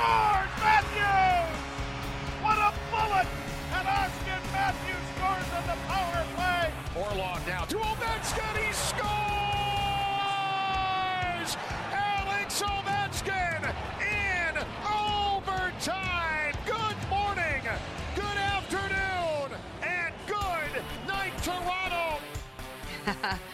Scores! Matthews! What a bullet! And Auston Matthews scores on the power play. Orlov now to Ovechkin. He scores! Alex Ovechkin in overtime. Good morning, good afternoon, and good night, Toronto.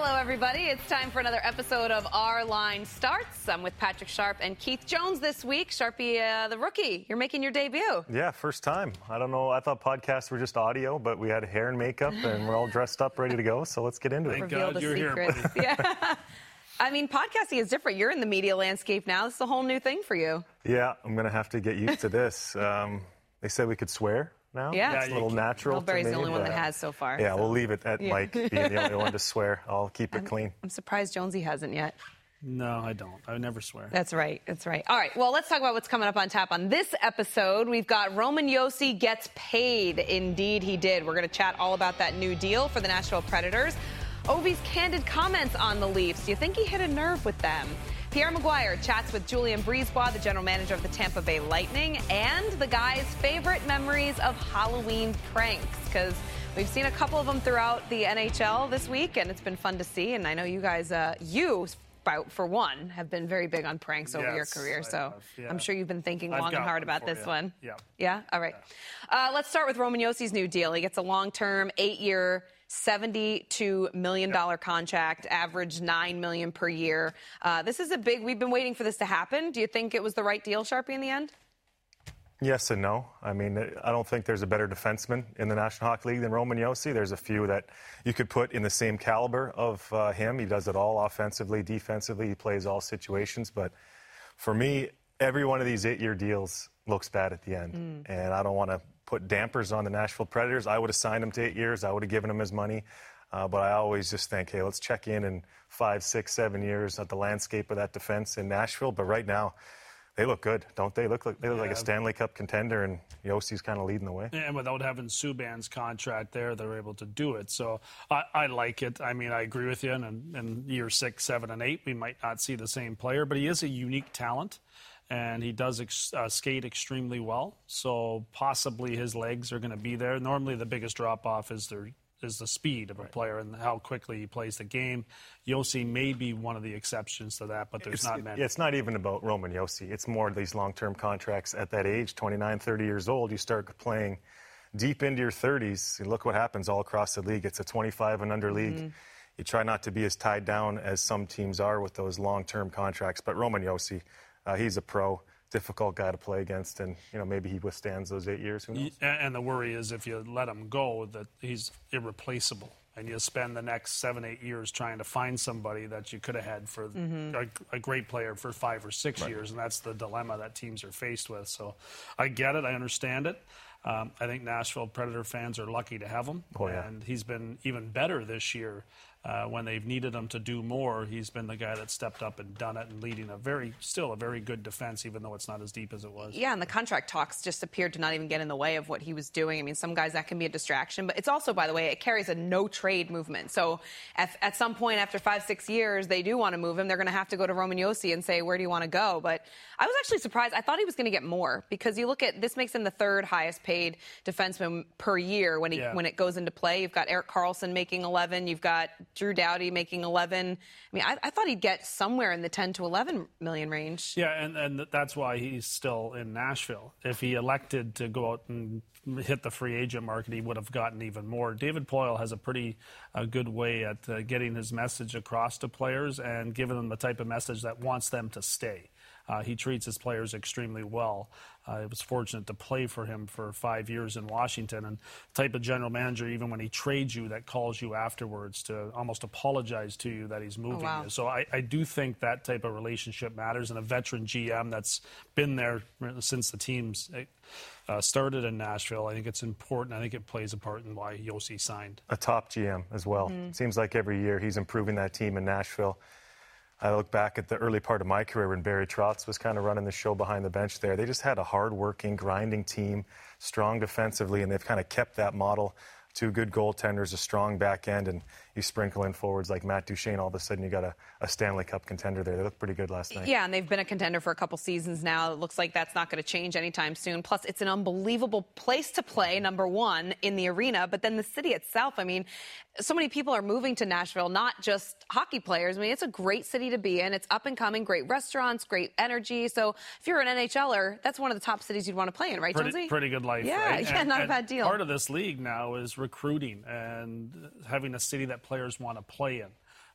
Hello, everybody. It's time for another episode of Our Line Starts. I'm with Patrick Sharp and Keith Jones this week. Sharpie, uh, the rookie, you're making your debut. Yeah, first time. I don't know. I thought podcasts were just audio, but we had hair and makeup, and we're all dressed up, ready to go. So let's get into it. Reveal God you're here, secrets. yeah. I mean, podcasting is different. You're in the media landscape now. This is a whole new thing for you. Yeah, I'm gonna have to get used to this. Um, they said we could swear now. Yeah. Yeah, it's a little can. natural. Well, Barry's to the only one that has so far. Yeah, so. we'll leave it at Yeah. Mike being the only one to swear. I'll keep it clean. I'm surprised Jonesy hasn't yet. No, I don't. I never swear. That's right. That's right. All right. Well, let's talk about what's coming up on tap on this episode. We've got Roman Josi gets paid. Indeed, he did. We're going to chat all about that new deal for the Nashville Predators. Ovi's candid comments on the Leafs. Do you think he hit a nerve with them? Pierre McGuire chats with Julien BriseBois, the general manager of the Tampa Bay Lightning, and the guy's favorite memories of Halloween pranks. Because we've seen a couple of them throughout the NHL this week, and it's been fun to see. And I know you guys, uh, you for one, have been very big on pranks over your career. So have, yeah. I'm sure you've been thinking I've long and hard about this you. one. Yeah. Yeah. All right. Uh, let's start with Roman Josi's new deal. He gets a long-term, eight-year. $72 million contract, average 9 million per year. Uh, this is a big, we've been waiting for this to happen. Do you think it was the right deal, Sharpie, in the end? Yes and no. I mean, I don't think there's a better defenseman in the National Hockey League than Roman Josi. There's a few that you could put in the same caliber of uh, him. He does it all offensively, defensively. He plays all situations. But for me, every one of these eight-year deals looks bad at the end, and I don't want to put dampers on the Nashville Predators. I would have signed him to eight years. I would have given him his money. Uh, but I always just think, hey, let's check in in five, six, seven years at the landscape of that defense in Nashville. But right now, they look good, don't they? Look like they look like a Stanley Cup contender, and Josi's kind of leading the way. And without having Subban's contract there, they're able to do it. So I, I like it. I mean, I agree with you. And in, in year six, seven, and eight, we might not see the same player, but he is a unique talent. And he does ex- uh, skate extremely well, so possibly his legs are going to be there. Normally, the biggest drop off is their is the speed of a player and how quickly he plays the game. Josi may be one of the exceptions to that, but there's It's, not many. it's not even about Roman Josi. It's more these long-term contracts at that age, 29, 30 years old. You start playing deep into your 30s. And look what happens all across the league. It's a 25 and under league. You try not to be as tied down as some teams are with those long-term contracts. But Roman Josi, uh, he's a pro, difficult guy to play against, and you know maybe he withstands those eight years. Who knows? And the worry is if you let him go, that he's irreplaceable. And you spend the next seven, eight years trying to find somebody that you could have had for a, a great player for five or six years. And that's the dilemma that teams are faced with. So I get it. I understand it. Um, I think Nashville Predator fans are lucky to have him. Oh, yeah. And he's been even better this year. Uh, when they've needed him to do more, he's been the guy that stepped up and done it and leading a very, still a very good defense, even though it's not as deep as it was. Yeah, and the contract talks just appeared to not even get in the way of what he was doing. I mean, some guys that can be a distraction, but it's also, by the way, it carries a no trade movement. So at, at some point after five, six years, they do want to move him. They're going to have to go to Roman Josi and say, where do you want to go? But I was actually surprised. I thought he was going to get more because you look at this makes him the third highest paid defenseman per year when he Yeah. when it goes into play. You've got Erik Karlsson making 11. You've got Drew Doughty making 11. I mean, I, I thought he'd get somewhere in the 10 to 11 million range. Yeah, and, and that's why he's still in Nashville. If he elected to go out and hit the free agent market, he would have gotten even more. David Poile has a pretty uh, good way at uh, getting his message across to players and giving them the type of message that wants them to stay. Uh, he treats his players extremely well. I was fortunate to play for him for five years in Washington, and type of general manager, even when he trades you, that calls you afterwards to almost apologize to you that he's moving wow. you. So I, I do think that type of relationship matters, and a veteran GM that's been there since the teams uh, started in Nashville, I think it's important. I think it plays a part in why Josi signed. a top GM as well. Seems like every year he's improving that team in Nashville. I look back at the early part of my career when Barry Trotz was kind of running the show behind the bench there. They just had a hard-working, grinding team, strong defensively, and they've kind of kept that model. Two good goaltenders, a strong back end, and you sprinkle in forwards like Matt Duchene. All of a sudden, you got a, a Stanley Cup contender there. They looked pretty good last night. Yeah, and they've been a contender for a couple seasons now. It looks like that's not going to change anytime soon. Plus, it's an unbelievable place to play, number one, in the arena, but then the city itself. I mean, so many people are moving to Nashville, not just hockey players. I mean, it's a great city to be in. It's up and coming, great restaurants, great energy. So if you're an NHLer, that's one of the top cities you'd want to play in, right, Pretty, Jonesy? pretty good life, Yeah, right? yeah, And- not a bad deal. Part of this league now is recruiting and having a city that players want to play in.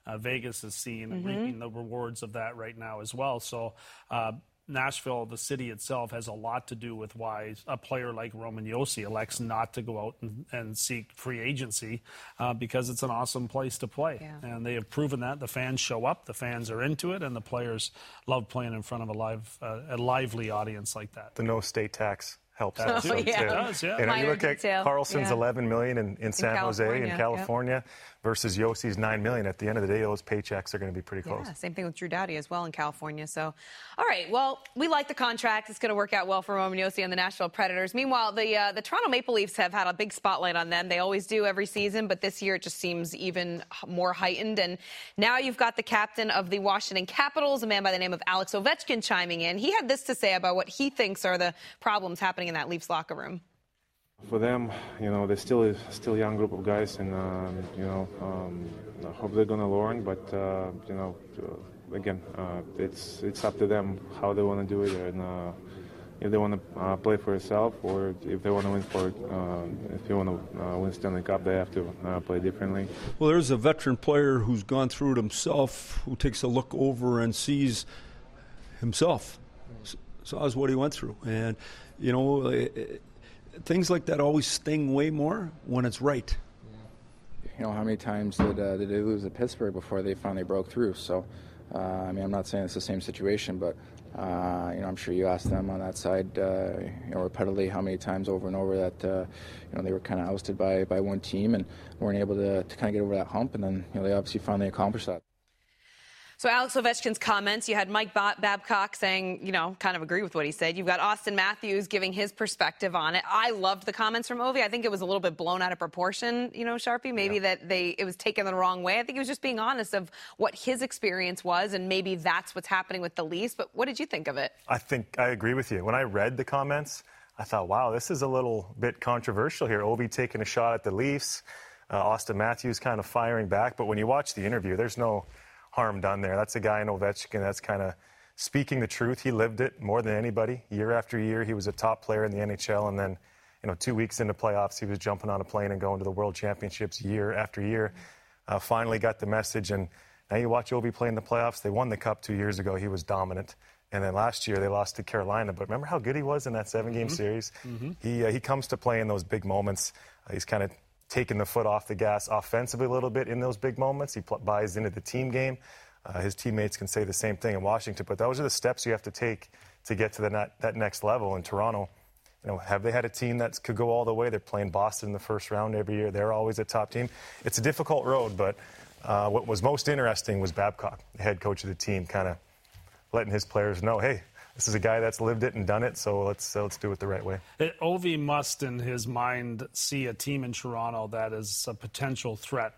Uh, Vegas is seeing Mm-hmm. reaping the rewards of that right now as well. So. Uh, Nashville, the city itself, has a lot to do with why a player like Roman Josi elects not to go out and, and seek free agency uh, because it's an awesome place to play. Yeah. And they have proven that. The fans show up, the fans are into it, and the players love playing in front of a live, uh, a lively audience like that. The no state tax helps That also yeah. too. It does, yeah. You, know, Minor you look detail, at Karlsson's yeah. 11 million in, in San Jose California, in yep. California versus Josi's 9 million. At the end of the day, those paychecks are going to be pretty close. Yeah, same thing with Drew Doughty as well in California. So, all right, well, we like the contract. It's going to work out well for Roman Josi and the Nashville Predators. Meanwhile, the uh, the Toronto Maple Leafs have had a big spotlight on them. They always do every season, but this year it just seems even more heightened. And now you've got the captain of the Washington Capitals, a man by the name of Alex Ovechkin, chiming in. He had this to say about what he thinks are the problems happening in that Leafs locker room. For them, you know, they're still a still young group of guys, and um, you know, um, I hope they're gonna learn. But uh, you know, uh, again, uh, it's it's up to them how they want to do it, and uh, if they want to uh, play for yourself, or if they want to win for, uh, if they want to win Stanley Cup, they have to play differently. Well, there's a veteran player who's gone through it himself, who takes a look over and sees himself, saws what he went through, and you know, eh, things like that always sting way more when it's right. you know, how many times did, uh, did they lose at Pittsburgh before they finally broke through? So, uh, I mean, I'm not saying it's the same situation, but, uh, you know, I'm sure you asked them on that side, uh, you know, repeatedly how many times over and over that, uh, you know, they were kind of ousted by, by one team and weren't able to, to kind of get over that hump. And then, you know, they obviously finally accomplished that. So Alex Ovechkin's comments, you had Mike ba- Babcock saying, you know, kind of agree with what he said. You've got Auston Matthews giving his perspective on it. I loved the comments from Ovi. I think it was a little bit blown out of proportion, you know, Sharpie. Maybe that they it was taken the wrong way. I think he was just being honest of what his experience was, and maybe that's what's happening with the Leafs. But what did you think of it? I think I agree with you. When I read the comments, I thought, wow, this is a little bit controversial here. Ovi taking a shot at the Leafs, uh, Auston Matthews kind of firing back. But when you watch the interview, there's no harm done there. That's a guy in Ovechkin that's kind of speaking the truth. He lived it more than anybody. Year after year, he was a top player in the NHL, and then, you know, two weeks into playoffs, he was jumping on a plane and going to the World Championships year after year. Uh, finally got the message, and now you watch Ovi play in the playoffs. They won the cup two years ago. He was dominant. And then last year they lost to Carolina. But remember how good he was in that seven-game series? He uh, he comes to play in those big moments. Uh, he's kind of taking the foot off the gas offensively a little bit in those big moments. He pl- buys into the team game. Uh, his teammates can say the same thing in Washington. But those are the steps you have to take to get to the that next level. In Toronto, you know, have they had a team that could go all the way? They're playing Boston in the first round every year. They're always a top team. It's a difficult road, but uh, what was most interesting was Babcock, the head coach of the team, kind of letting his players know, hey, this is a guy that's lived it and done it, so let's uh, let's do it the right way. It, Ovi must, in his mind, see a team in Toronto that is a potential threat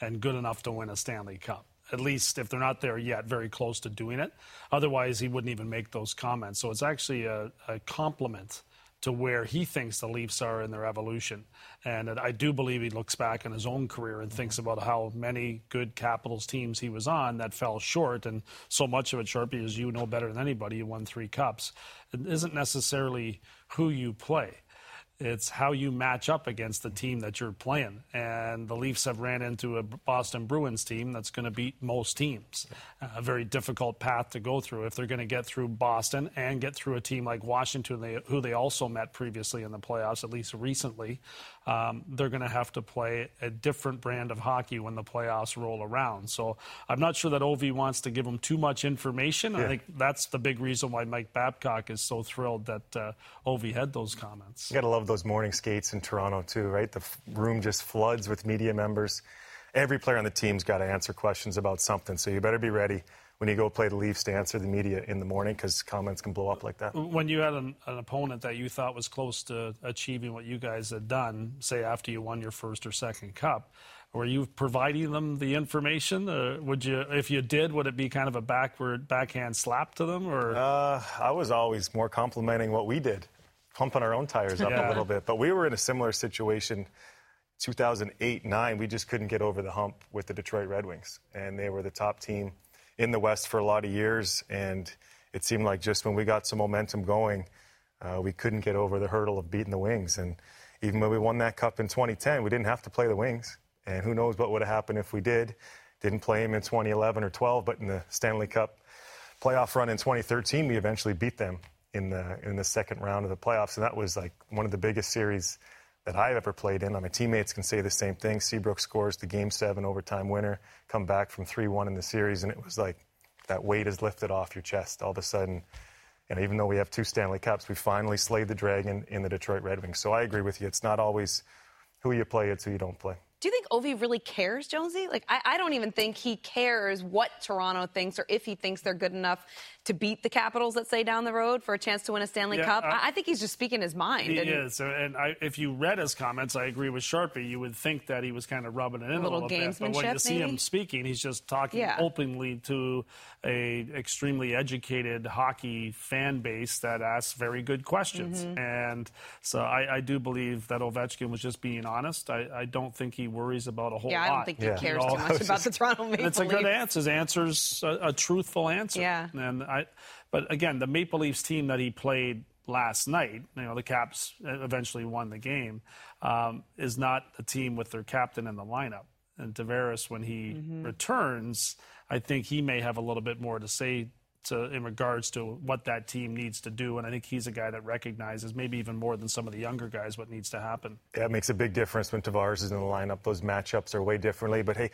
and good enough to win a Stanley Cup. At least, if they're not there yet, very close to doing it. Otherwise, he wouldn't even make those comments. So it's actually a, a compliment to where he thinks the Leafs are in their evolution. And I do believe he looks back in his own career and thinks mm-hmm. about how many good Capitals teams he was on that fell short. And so much of it, Sharpie, as you know better than anybody, you won three cups. It isn't necessarily who you play. It's how you match up against the team that you're playing. And the Leafs have ran into a Boston Bruins team that's going to beat most teams. Uh, a very difficult path to go through if they're going to get through Boston and get through a team like Washington, who they also met previously in the playoffs, at least recently. Um, they're going to have to play a different brand of hockey when the playoffs roll around. So I'm not sure that Ovi wants to give them too much information. Yeah. I think that's the big reason why Mike Babcock is so thrilled that uh, Ovi had those comments. You got to love those morning skates in Toronto too, right? The room just floods with media members. Every player on the team's got to answer questions about something, so you better be ready when you go play the Leafs to answer the media in the morning because comments can blow up like that. When you had an, an, opponent that you thought was close to achieving what you guys had done, say after you won your first or second cup, were you providing them the information? Uh, would you, if you did, would it be kind of a backward backhand slap to them, or? Uh, I was always more complimenting what we did pumping our own tires up yeah. a little bit. But we were in a similar situation 2008 9. We just couldn't get over the hump with the Detroit Red Wings. And they were the top team in the West for a lot of years. And it seemed like just when we got some momentum going, uh, we couldn't get over the hurdle of beating the Wings. And even when we won that cup in 2010, we didn't have to play the Wings. And who knows what would have happened if we did. Didn't play them in 2011 or 12, but in the Stanley Cup playoff run in 2013, we eventually beat them in the in the second round of the playoffs, and that was like one of the biggest series that I've ever played in. My teammates can say the same thing. Seabrook scores the game seven overtime winner, come back from three one in the series, and it was like that weight is lifted off your chest all of a sudden. And even though we have two Stanley Cups, we finally slayed the dragon in the Detroit Red Wings. So I agree with you. It's not always who you play, it's who you don't play. Do you think Ovi really cares, Jonesy? Like, I, I, don't even think he cares what Toronto thinks or if he thinks they're good enough to beat the Capitals, let's say, down the road for a chance to win a Stanley yeah, Cup. I, I, think he's just speaking his mind. He and, is. And I, if you read his comments, I agree with Sharpie. You would think that he was kind of rubbing it in a, little, little bit. But when you see maybe? him speaking, he's just talking yeah. openly to a extremely educated hockey fan base that asks very good questions. Mm-hmm. And so I, I, do believe that Ovechkin was just being honest. I, I don't think he worries about a whole yeah, lot. Yeah, I don't think he yeah. cares you know, too much about the Toronto Maple It's a good answer. His answer's a, a truthful answer. Yeah. And I, but again, the Maple Leafs team that he played last night, you know, the Caps eventually won the game, um, is not a team with their captain in the lineup. And Tavares, when he mm-hmm. returns, I think he may have a little bit more to say to, in regards to what that team needs to do. And I think he's a guy that recognizes maybe even more than some of the younger guys what needs to happen. Yeah, it makes a big difference when Tavares is in the lineup. Those matchups are way differently. But hey,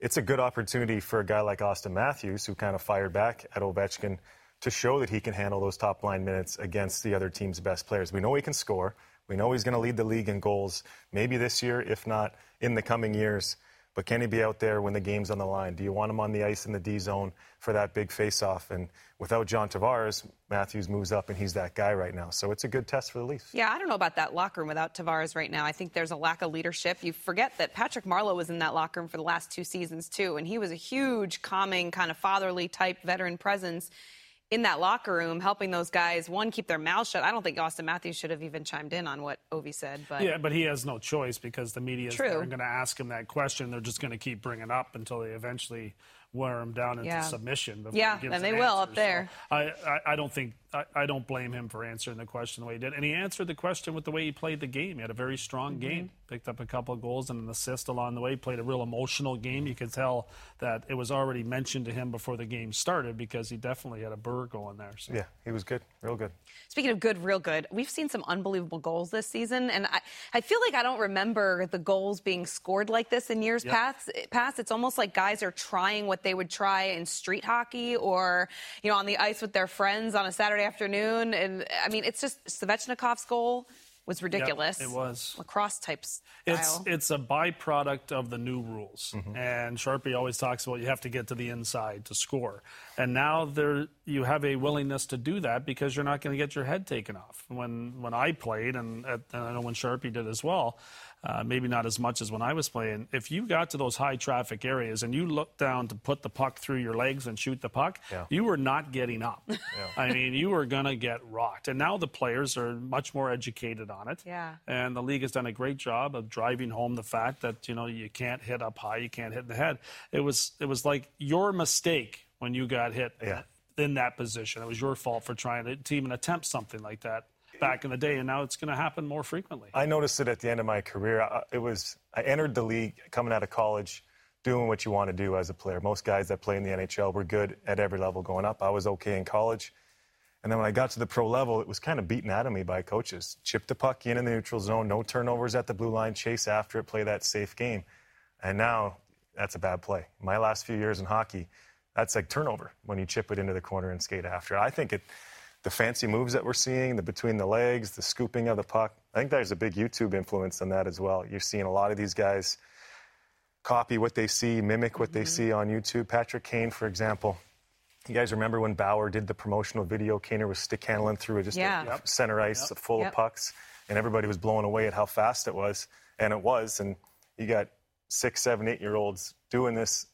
it's a good opportunity for a guy like Auston Matthews, who kind of fired back at Ovechkin to show that he can handle those top line minutes against the other team's best players. We know he can score. We know he's going to lead the league in goals, maybe this year, if not in the coming years. But can he be out there when the game's on the line? Do you want him on the ice in the D zone for that big face-off? And without John Tavares, Matthews moves up, and he's that guy right now. So it's a good test for the Leafs. Yeah, I don't know about that locker room without Tavares right now. I think there's a lack of leadership. You forget that Patrick Marleau was in that locker room for the last two seasons too, and he was a huge, calming, kind of fatherly type veteran presence in that locker room helping those guys one keep their mouths shut. I don't think Auston Matthews should have even chimed in on what Ovi said, but yeah, but he has no choice because the media is going to ask him that question. They're just going to keep bringing up until they eventually wear him down into yeah. submission. yeah, and they will answer. up there. So I, I, I, don't think I, I, don't blame him for answering the question the way he did, and he answered the question with the way he played the game. He had a very strong mm-hmm. game, picked up a couple of goals and an assist along the way. Played a real emotional game. You could tell that it was already mentioned to him before the game started because he definitely had a burr going there. So. Yeah, he was good, real good. Speaking of good, real good, we've seen some unbelievable goals this season, and I, I feel like I don't remember the goals being scored like this in years yep. past. Past, it's almost like guys are trying what they would try in street hockey or, you know, on the ice with their friends on a Saturday afternoon. And I mean, it's just Svechnikov's goal was ridiculous. Yep, it was lacrosse type style. It's it's a byproduct of the new rules, mm-hmm. and Sharpie always talks about you have to get to the inside to score. And now there you have a willingness to do that because you're not going to get your head taken off. When when I played, and, and I know when Sharpie did as well, uh, maybe not as much as when I was playing. If you got to those high traffic areas and you looked down to put the puck through your legs and shoot the puck, yeah. you were not getting up. Yeah. I mean, you were going to get rocked. And now the players are much more educated on it. Yeah. And the league has done a great job of driving home the fact that you know you can't hit up high, you can't hit in the head. It was it was like your mistake when you got hit. Yeah. In that position, it was your fault for trying to, to even attempt something like that back in the day, and now it's going to happen more frequently. I noticed it at the end of my career. It was I entered the league coming out of college, doing what you want to do as a player. Most guys that play in the NHL were good at every level going up. I was okay in college. And then when I got to the pro level, it was kind of beaten out of me by coaches. Chip the puck in in the neutral zone, no turnovers at the blue line, chase after it, play that safe game. And now that's a bad play. My last few years in hockey, that's like turnover when you chip it into the corner and skate after. I think it the fancy moves that we're seeing, the between the legs, the scooping of the puck. I think there's a big YouTube influence on that as well. You're seeing a lot of these guys copy what they see, mimic what mm-hmm. they see on YouTube. Patrick Kane, for example. You guys remember when Bauer did the promotional video? Kaner was stick handling through just yeah. a yep. center ice yep. full yep. of pucks, and everybody was blown away at how fast it was, and it was. And you got six, seven, eight year olds doing this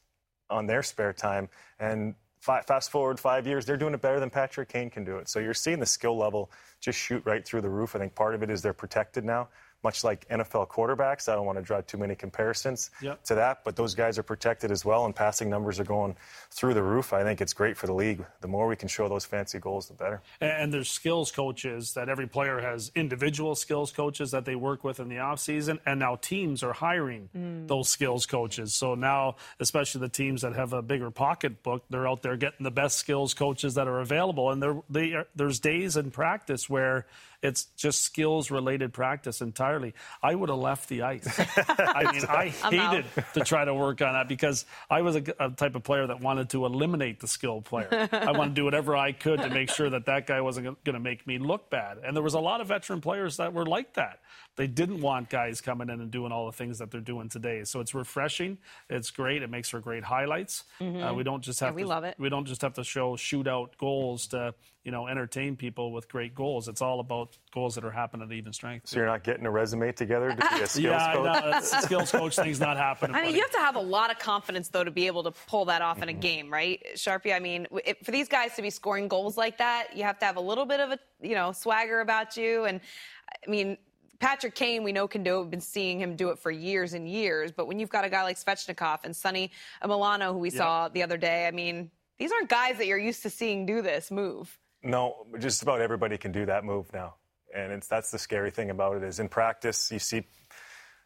on their spare time, and fast forward five years, they're doing it better than Patrick Kane can do it. So you're seeing the skill level just shoot right through the roof. I think part of it is they're protected now much like NFL quarterbacks. I don't want to draw too many comparisons yep. to that, but those guys are protected as well, and passing numbers are going through the roof. I think it's great for the league. The more we can show those fancy goals, the better. And there's skills coaches that every player has individual skills coaches that they work with in the offseason, and now teams are hiring mm. those skills coaches. So now, especially the teams that have a bigger pocketbook, they're out there getting the best skills coaches that are available, and they are, there's days in practice where it's just skills related practice entirely. I would have left the ice. I mean, I hated to try to work on that because I was a, a, type of player that wanted to eliminate the skilled player. I wanted to do whatever I could to make sure that that guy wasn't going to make me look bad. And there was a lot of veteran players that were like that. They didn't want guys coming in and doing all the things that they're doing today. So it's refreshing. It's great. It makes for great highlights. Mm-hmm. Uh, we don't just have yeah, we to, love it. We don't just have to show shootout goals to you know entertain people with great goals. It's all about goals that are happening at even strength. So you're not getting a resume together to be a skills yeah, coach. Yeah, skills coach thing's not happening. I mean, you have to have a lot of confidence though to be able to pull that off mm-hmm. in a mm-hmm. game, right, Sharpie? I mean, if, for these guys to be scoring goals like that, you have to have a little bit of a you know swagger about you, and I mean Patrick Kane, we know can do it. We've been seeing him do it for years and years. But when you've got a guy like Svechnikov and Sonny Milano, who we yep. saw the other day, I mean, these aren't guys that you're used to seeing do this move. No, just about everybody can do that move now. And that's the scary thing about it is in practice, you see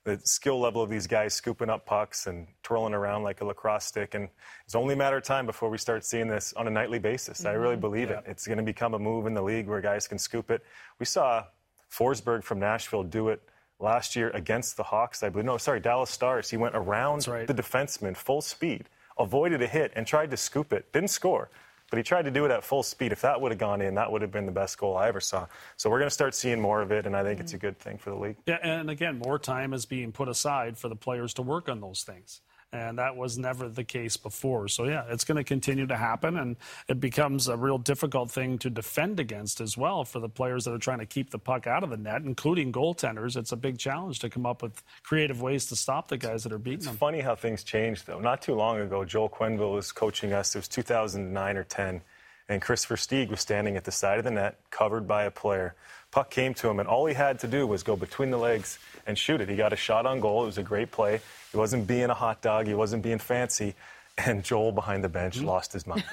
the skill level of these guys scooping up pucks and twirling around like a lacrosse stick. And it's only a matter of time before we start seeing this on a nightly basis. Mm-hmm. I really mm-hmm. believe it. It's going to become a move in the league where guys can scoop it. We saw Forsberg from Nashville do it last year against the Hawks, I believe. No, sorry, Dallas Stars. He went around right. the defenseman full speed, avoided a hit, and tried to scoop it. Didn't score, but he tried to do it at full speed. If that would have gone in, that would have been the best goal I ever saw. So we're going to start seeing more of it, and I think it's a mm-hmm. good thing for the league. Yeah, and again, more time is being put aside for the players to work on those things and that was never the case before. So yeah, it's going to continue to happen, and it becomes a real difficult thing to defend against as well for the players that are trying to keep the puck out of the net, including goaltenders. It's a big challenge to come up with creative ways to stop the guys that are beating it's them. It's funny how things change, though. Not too long ago, Joel Quenneville was coaching us. It was 2009 or 10, and Christopher Versteeg was standing at the side of the net, covered by a player. Puck came to him, and all he had to do was go between the legs and shoot it. He got a shot on goal. It was a great play. He wasn't being a hot dog. He wasn't being fancy. And Joel behind the bench mm-hmm. lost his mind.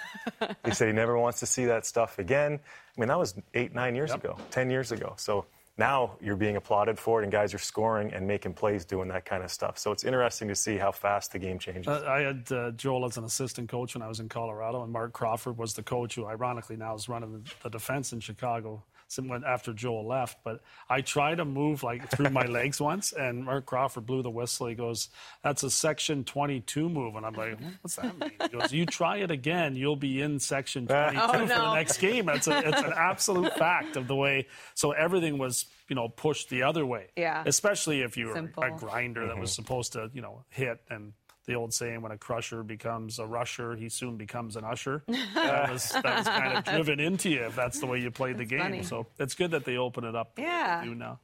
he said he never wants to see that stuff again. I mean, that was eight, nine years yep. ago, 10 years ago. So now you're being applauded for it, and guys are scoring and making plays doing that kind of stuff. So it's interesting to see how fast the game changes. Uh, I had uh, Joel as an assistant coach when I was in Colorado, and Marc Crawford was the coach who, ironically, now is running the, the defense in Chicago when, after Joel left. But I tried to move like through my legs once, and Marc Crawford blew the whistle. He goes, "That's a Section 22 move," and I'm like, "What's that mean?" He goes, "You try it again, you'll be in Section 22 Oh, for the next game." It's, a, it's an absolute fact of the way. So everything was, you know, pushed the other way. Yeah. Especially if you were a grinder that was mm-hmm. supposed to, you know, hit and. The old saying, when a crusher becomes a rusher, he soon becomes an usher. that, was, that was kind of driven into you if that's the way you played the game. funny. So it's good that they open it up. the way they Yeah. do now.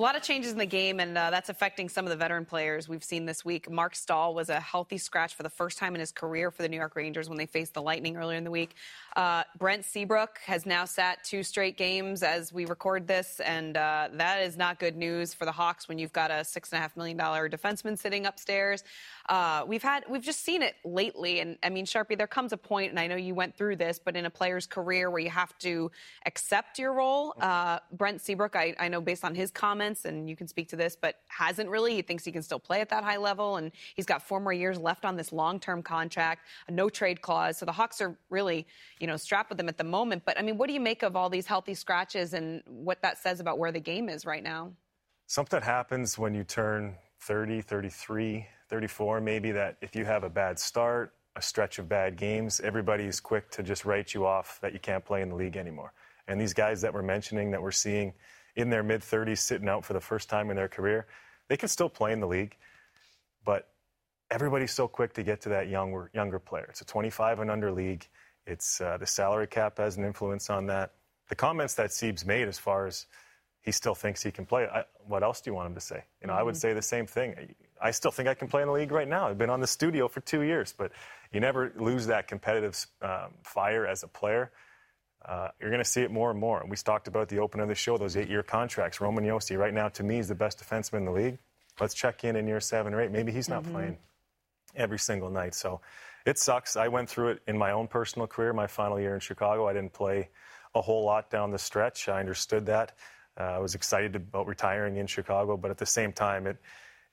A lot of changes in the game, and uh, that's affecting some of the veteran players we've seen this week. Marc Staal was a healthy scratch for the first time in his career for the New York Rangers when they faced the Lightning earlier in the week. Uh, Brent Seabrook has now sat two straight games as we record this, and uh, that is not good news for the Hawks when you've got a six and a half million dollar defenseman sitting upstairs. Uh, we've had we've just seen it lately, and I mean, Sharpie, there comes a point, and I know you went through this, but in a player's career where you have to accept your role. Uh, Brent Seabrook, I, I know based on his comments, and you can speak to this, but hasn't really. He thinks he can still play at that high level, and he's got four more years left on this long-term contract, a no trade clause. So the Hawks are really, you know, strapped with him at the moment. But I mean, what do you make of all these healthy scratches and what that says about where the game is right now? Something happens when you turn 30, 33, 34, maybe that if you have a bad start, a stretch of bad games, everybody's quick to just write you off that you can't play in the league anymore. And these guys that we're mentioning that we're seeing in their mid 30s sitting out for the first time in their career, they can still play in the league, but everybody's so quick to get to that younger younger player. It's a 25 and under league. It's uh, the salary cap has an influence on that. The comments that Seabs made as far as he still thinks he can play. I, what else do you want him to say? You know, I would say the same thing. I still think I can play in the league right now. I've been on the studio for two years, but you never lose that competitive um, fire as a player. Uh, you're going to see it more and more. We talked about the open of the show, those eight-year contracts. Roman Josi, right now, to me, is the best defenseman in the league. Let's check in in year seven or eight. Maybe he's not playing every single night. So it sucks. I went through it in my own personal career. My final year in Chicago, I didn't play a whole lot down the stretch. I understood that. Uh, I was excited about retiring in Chicago, but at the same time, it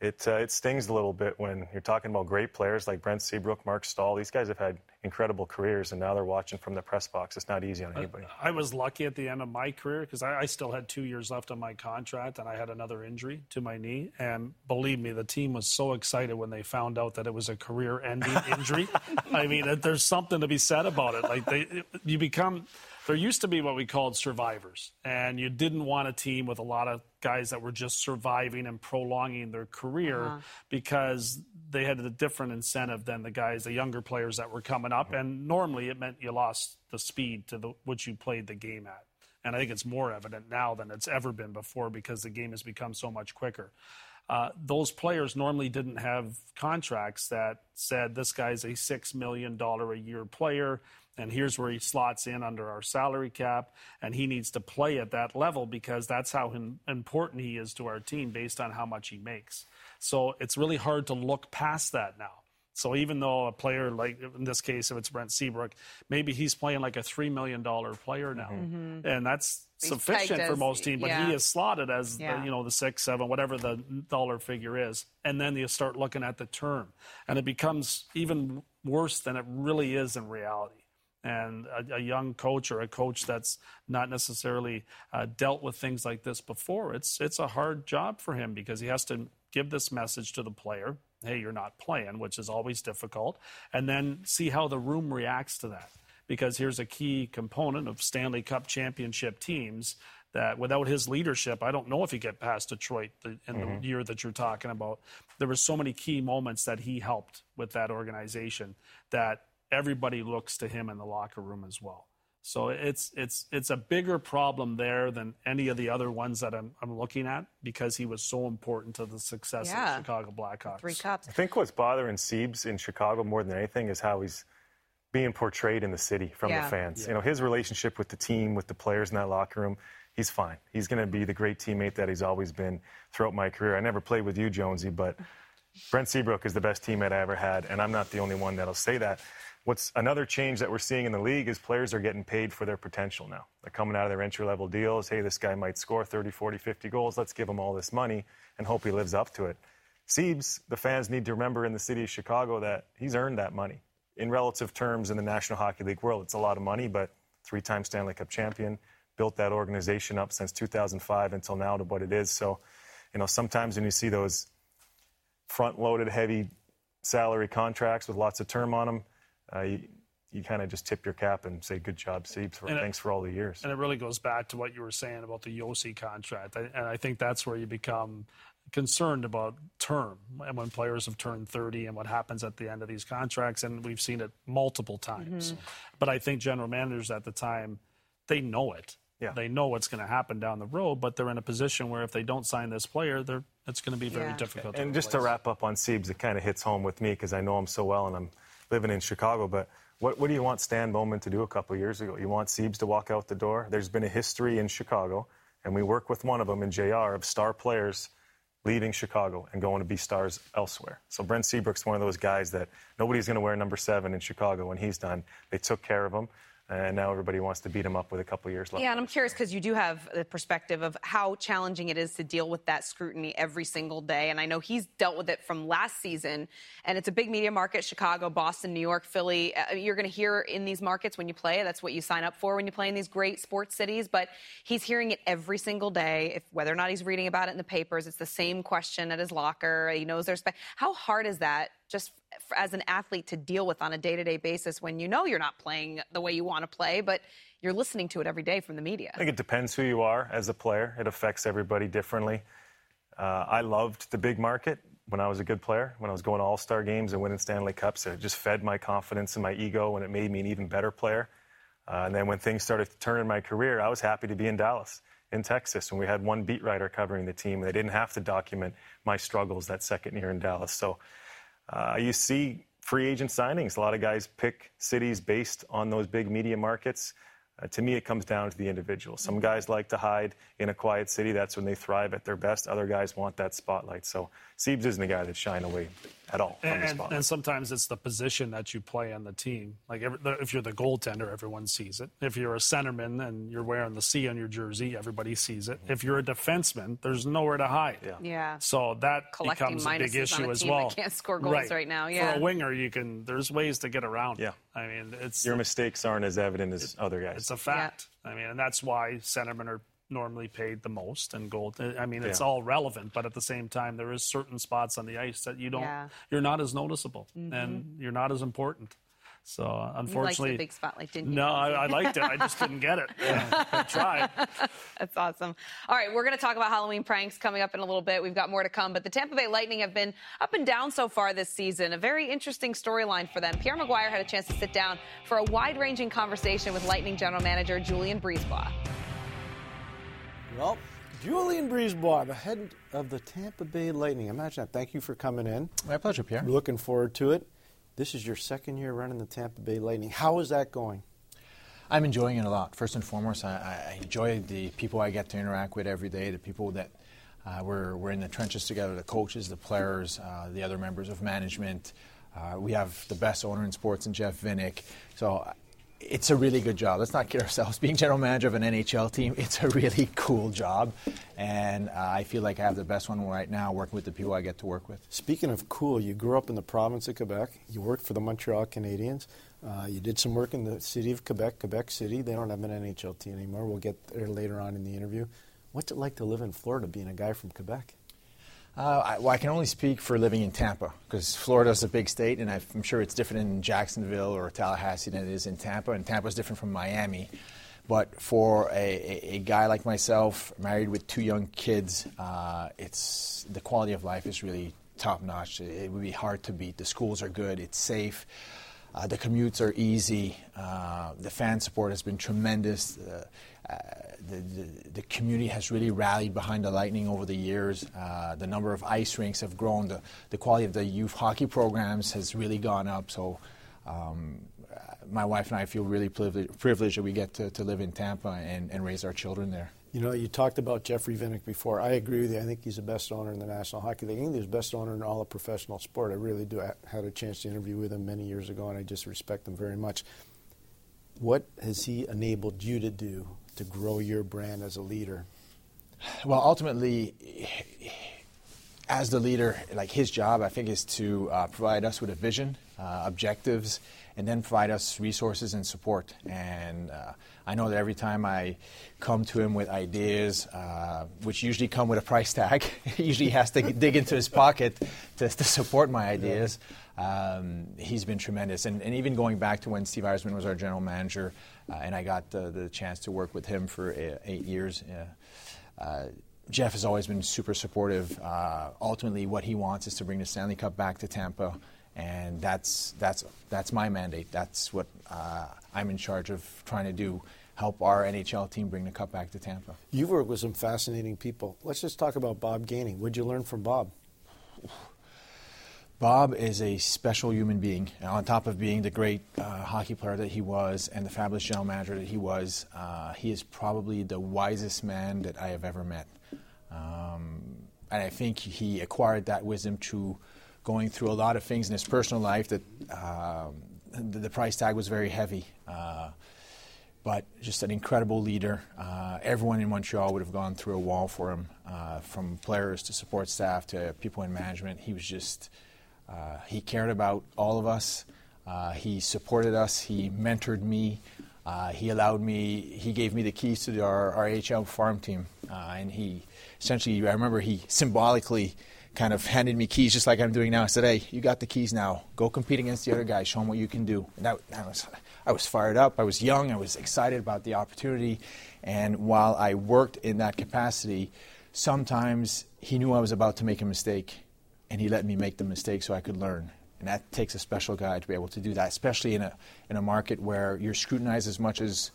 it uh, it stings a little bit when you're talking about great players like Brent Seabrook, Marc Staal. These guys have had incredible careers, and now they're watching from the press box. It's not easy on anybody. I was lucky at the end of my career because I, I still had two years left on my contract and I had another injury to my knee. And believe me, the team was so excited when they found out that it was a career ending injury. I mean, there's something to be said about it. Like, they, you become, there used to be what we called survivors, and you didn't want a team with a lot of guys that were just surviving and prolonging their career because they had a different incentive than the guys, the younger players that were coming up. And normally it meant you lost the speed to the, which you played the game at. And I think it's more evident now than it's ever been before because the game has become so much quicker. Uh, those players normally didn't have contracts that said this guy's a $6 million a year player and here's where he slots in under our salary cap and he needs to play at that level because that's how im- important he is to our team based on how much he makes. So it's really hard to look past that now. So even though a player like in this case, if it's Brent Seabrook, maybe he's playing like a three million dollar player now, mm-hmm. Mm-hmm. and that's He's sufficient for as- most teams. But yeah. he is slotted as Yeah. the, you know the six, seven, whatever the dollar figure is, and then you start looking at the term, and it becomes even worse than it really is in reality. And a, a young coach or a coach that's not necessarily uh, dealt with things like this before, it's it's a hard job for him because he has to give this message to the player hey, you're not playing, which is always difficult, and then see how the room reacts to that. Because here's a key component of Stanley Cup championship teams that without his leadership, I don't know if he get past Detroit in the year that you're talking about. There were so many key moments that he helped with that organization that everybody looks to him in the locker room as well. So it's it's it's a bigger problem there than any of the other ones that I'm, I'm looking at because he was so important to the success Yeah. of the Chicago Blackhawks. Three cups. I think what's bothering Seabs in Chicago more than anything is how he's being portrayed in the city from Yeah. the fans. You know, his relationship with the team, with the players in that locker room, he's fine. He's going to be the great teammate that he's always been throughout my career. I never played with you, Jonesy, but Brent Seabrook is the best teammate I ever had, and I'm not the only one that'll say that. What's another change that we're seeing in the league is players are getting paid for their potential now. They're coming out of their entry level deals. Hey, this guy might score 30, 40, 50 goals. Let's give him all this money and hope he lives up to it. Seabs, the fans need to remember in the city of Chicago that he's earned that money. In relative terms, in the National Hockey League world, it's a lot of money, but three time Stanley Cup champion, built that organization up since 2005 until now to what it is. So, you know, sometimes when you see those front-loaded, heavy salary contracts with lots of term on them, uh, you, you kind of just tip your cap and say, "Good job, Seabs. For, And it- thanks for all the years." And it really goes back to what you were saying about the Josi contract. I, and I think that's where you become concerned about term and when players have turned 30 and what happens at the end of these contracts. And we've seen it multiple times. But I think general managers at the time, they know it. Yeah. They know what's going to happen down the road, but they're in a position where if they don't sign this player, they're, it's going to be very Yeah. difficult. And just to wrap up on Seabs, it kind of hits home with me because I know him so well and I'm living in Chicago. But what, what do you want Stan Bowman to do a couple years ago? You want Seabs to walk out the door? There's been a history in Chicago, and we work with one of them in JR of star players leaving Chicago and going to be stars elsewhere. So Brent Seabrook's one of those guys that nobody's going to wear number seven in Chicago when he's done. They took care of him, and now everybody wants to beat him up with a couple years left. Yeah, and I'm curious because you do have the perspective of how challenging it is to deal with that scrutiny every single day. And I know he's dealt with it from last season, and it's a big media market Chicago, Boston, New York, Philly. Uh, you're going to hear in these markets when you play. That's what you sign up for when you play in these great sports cities. But he's hearing it every single day. If whether or not he's reading about it in the papers, it's the same question at his locker. He knows there's. How hard is that just as an athlete to deal with on a day-to-day basis when you know you're not playing the way you want to play, but you're listening to it every day from the media. I think it depends who you are as a player. It affects everybody differently. Uh, I loved the big market when I was a good player, when I was going to All Star games and winning Stanley Cups. It just fed my confidence and my ego, and it made me an even better player. Uh, and then when things started to turn in my career, I was happy to be in Dallas, in Texas, when we had one beat writer covering the team. They didn't have to document my struggles that second year in Dallas. So uh, you see free agent signings. A lot of guys pick cities based on those big media markets. Uh, to me, it comes down to the individual. Some guys like to hide in a quiet city. That's when they thrive at their best. Other guys want that spotlight. So Seabs isn't a guy that's shying away at all from the And, and sometimes it's the position that you play on the team. Like every, if you're the goaltender, everyone sees it. If you're a centerman and you're wearing the C on your jersey, everybody sees it. If you're a defenseman, there's nowhere to hide. Yeah. Yeah. So that Collecting becomes a big minuses on issue a as team that well. can't score goals right now, yeah. For a winger, you can. There's ways to get around. Yeah. I mean, it's Your mistakes aren't as evident as other guys. it's a fact. Yeah. I mean, and that's why centermen are normally paid the most and gold. I mean, it's Yeah. all relevant, but at the same time, there is certain spots on the ice that you don't. Yeah. You're not as noticeable, and mm-hmm. you're not as important. So You liked unfortunately, the big spotlight, didn't you? no, I, I liked it. I just didn't get it. I tried. That's awesome. All right, we're going to talk about Halloween pranks coming up in a little bit. We've got more to come, but the Tampa Bay Lightning have been up and down so far this season. A very interesting storyline for them. Pierre McGuire had a chance to sit down for a wide ranging conversation with Lightning general manager Julien BriseBois. Well, Julien BriseBois, the head of the Tampa Bay Lightning. Imagine that. Thank you for coming in. My pleasure, Pierre. Looking forward to it. This is your second year running the Tampa Bay Lightning. How is that going? I'm enjoying it a lot. First and foremost, I, I enjoy the people I get to interact with every day, the people that uh, we're, we're in the trenches together, the coaches, the players, uh, the other members of management. Uh, we have the best owner in sports in Jeff Vinik. So it's a really good job. Let's not kid ourselves. Being general manager of an NHL team, it's a really cool job. And uh, I feel like I have the best one right now working with the people I get to work with. Speaking of cool, you grew up in the province of Quebec. You worked for the Montreal Canadiens. Uh, you did some work in the city of Quebec, Quebec City. They don't have an NHL team anymore. We'll get there later on in the interview. What's it like to live in Florida, being a guy from Quebec? Uh, I, well, I can only speak for living in Tampa because Florida is a big state, and I'm sure it's different in Jacksonville or Tallahassee than it is in Tampa, and Tampa is different from Miami. But for a, a, a guy like myself, married with two young kids, uh, it's the quality of life is really top notch. It, it would be hard to beat. The schools are good. It's safe. Uh, the commutes are easy. Uh, the fan support has been tremendous. Uh, the, the, the community has really rallied behind the Lightning over the years. Uh, the number of ice rinks have grown. The, the quality of the youth hockey programs has really gone up. So, um, my wife and I feel really privileged, privileged that we get to, to live in Tampa and, and raise our children there. You know, you talked about Jeffrey Vinik before. I agree with you. I think he's the best owner in the National Hockey League. I think he's the best owner in all of professional sport. I really do. I had a chance to interview with him many years ago, and I just respect him very much. What has he enabled you to do to grow your brand as a leader? Well, ultimately, as the leader, like his job, I think, is to uh, provide us with a vision uh, objectives, and then provide us resources and support. And uh, I know that every time I come to him with ideas, uh, which usually come with a price tag, he usually has to dig into his pocket to, to support my ideas. Um, he's been tremendous. And, and, even going back to when Steve Yzerman was our general manager, and I got the, the, chance to work with him for uh, eight years. Uh, Jeff has always been super supportive. Uh, ultimately, what he wants is to bring the Stanley Cup back to Tampa, and that's that's that's my mandate. That's what uh, I'm in charge of trying to do. Help our NHL team bring the cup back to Tampa. You've worked with some fascinating people. Let's just talk about Bob Gainey. What'd you learn from Bob? Bob is a special human being. On top of being the great uh, hockey player that he was and the fabulous general manager that he was, uh, he is probably the wisest man that I have ever met. Um, and I think he acquired that wisdom through going through a lot of things in his personal life that um, the, the, price tag was very heavy. Uh, but just an incredible leader. Uh, everyone in Montreal would have gone through a wall for him, uh, from players to support staff to people in management. He was just, uh, he cared about all of us. Uh, he supported us. He mentored me. Uh, he allowed me, he gave me the keys to our, our AHL farm team. and he, essentially, I remember he symbolically kind of handed me keys just like I'm doing now. I said, "Hey, you got the keys now. Go compete against the other guys. Show them what you can do." And that, that was, I was fired up. I was young. I was excited about the opportunity. And while I worked in that capacity, sometimes he knew I was about to make a mistake, and he let me make the mistake so I could learn. And that takes a special guy to be able to do that, especially in a in a market where you're scrutinized as much as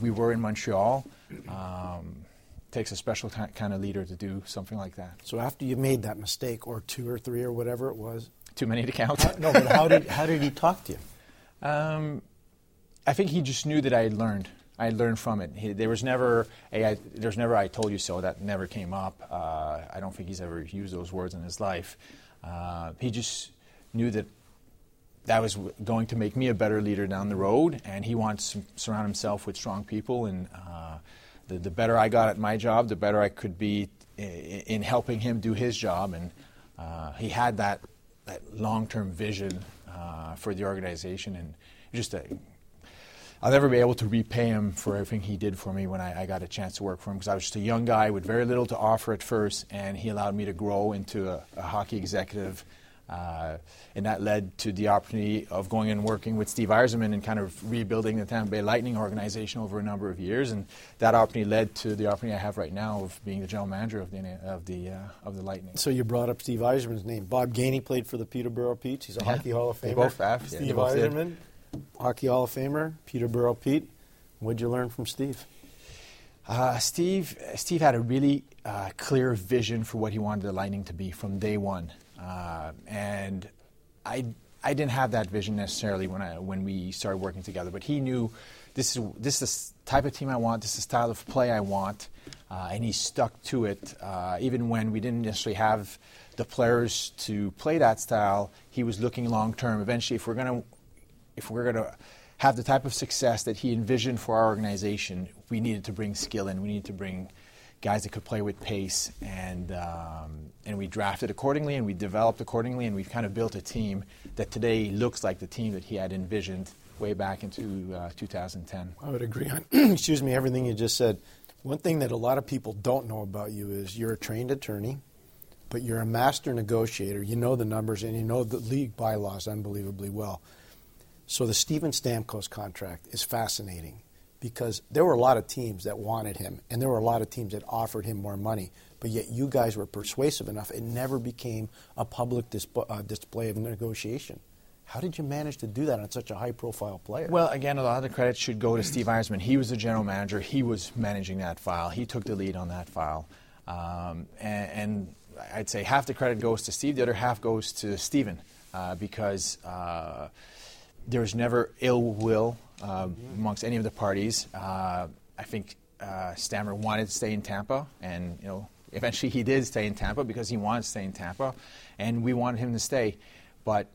we were in Montreal. Um, takes a special kind of leader to do something like that. So after you made that mistake, or two or three or whatever it was, too many to count. How, no, but how did how did he talk to you? Um, I think he just knew that I had learned. I learned from it. He, there was never a, I, there's never I told you so. That never came up. Uh, I don't think he's ever used those words in his life. Uh, he just knew that that was going to make me a better leader down the road, and he wants to surround himself with strong people and. Uh, the, the better I got at my job, the better I could be in, in helping him do his job. And uh, he had that, that long term vision uh, for the organization. And just a, I'll never be able to repay him for everything he did for me when I, I got a chance to work for him because I was just a young guy with very little to offer at first, and he allowed me to grow into a, a hockey executive uh, and that led to the opportunity of going and working with Steve Yzerman and kind of rebuilding the Tampa Bay Lightning organization over a number of years. And that opportunity led to the opportunity I have right now of being the general manager of the of the uh, of the Lightning. So you brought up Steve Yzerman's name. Bob Gainey played for the Peterborough Petes. He's a yeah. hockey Hall of Famer. They both have. Steve yeah, Yzerman, hockey Hall of Famer, Peterborough Pete. What'd you learn from Steve? Uh, Steve, Steve had a really uh, clear vision for what he wanted the Lightning to be from day one. Uh, and I, I didn't have that vision necessarily when, I, when we started working together, but he knew this is, this is the type of team I want, this is the style of play I want, uh, and he stuck to it. Uh, even when we didn't necessarily have the players to play that style, he was looking long term. Eventually, if we're going to if we're going to have the type of success that he envisioned for our organization, we needed to bring skill in. We needed to bring guys that could play with pace, and um, and we drafted accordingly, and we developed accordingly, and we've kind of built a team that today looks like the team that he had envisioned way back into uh, 2010. I would agree on excuse me everything you just said. One thing that a lot of people don't know about you is you're a trained attorney, but you're a master negotiator. You know the numbers and you know the league bylaws unbelievably well. So the Steven Stamkos contract is fascinating because there were a lot of teams that wanted him, and there were a lot of teams that offered him more money. But yet, you guys were persuasive enough; it never became a public uh, display of negotiation. How did you manage to do that on such a high-profile player? Well, again, a lot of the credit should go to Steve Yzerman. He was the general manager. He was managing that file. He took the lead on that file, um, and, and, I'd say half the credit goes to Steve. The other half goes to Steven uh, because uh, there was never ill will uh, amongst any of the parties. Uh, I think uh, Stammer wanted to stay in Tampa, and you know, eventually he did stay in Tampa because he wanted to stay in Tampa, and we wanted him to stay. But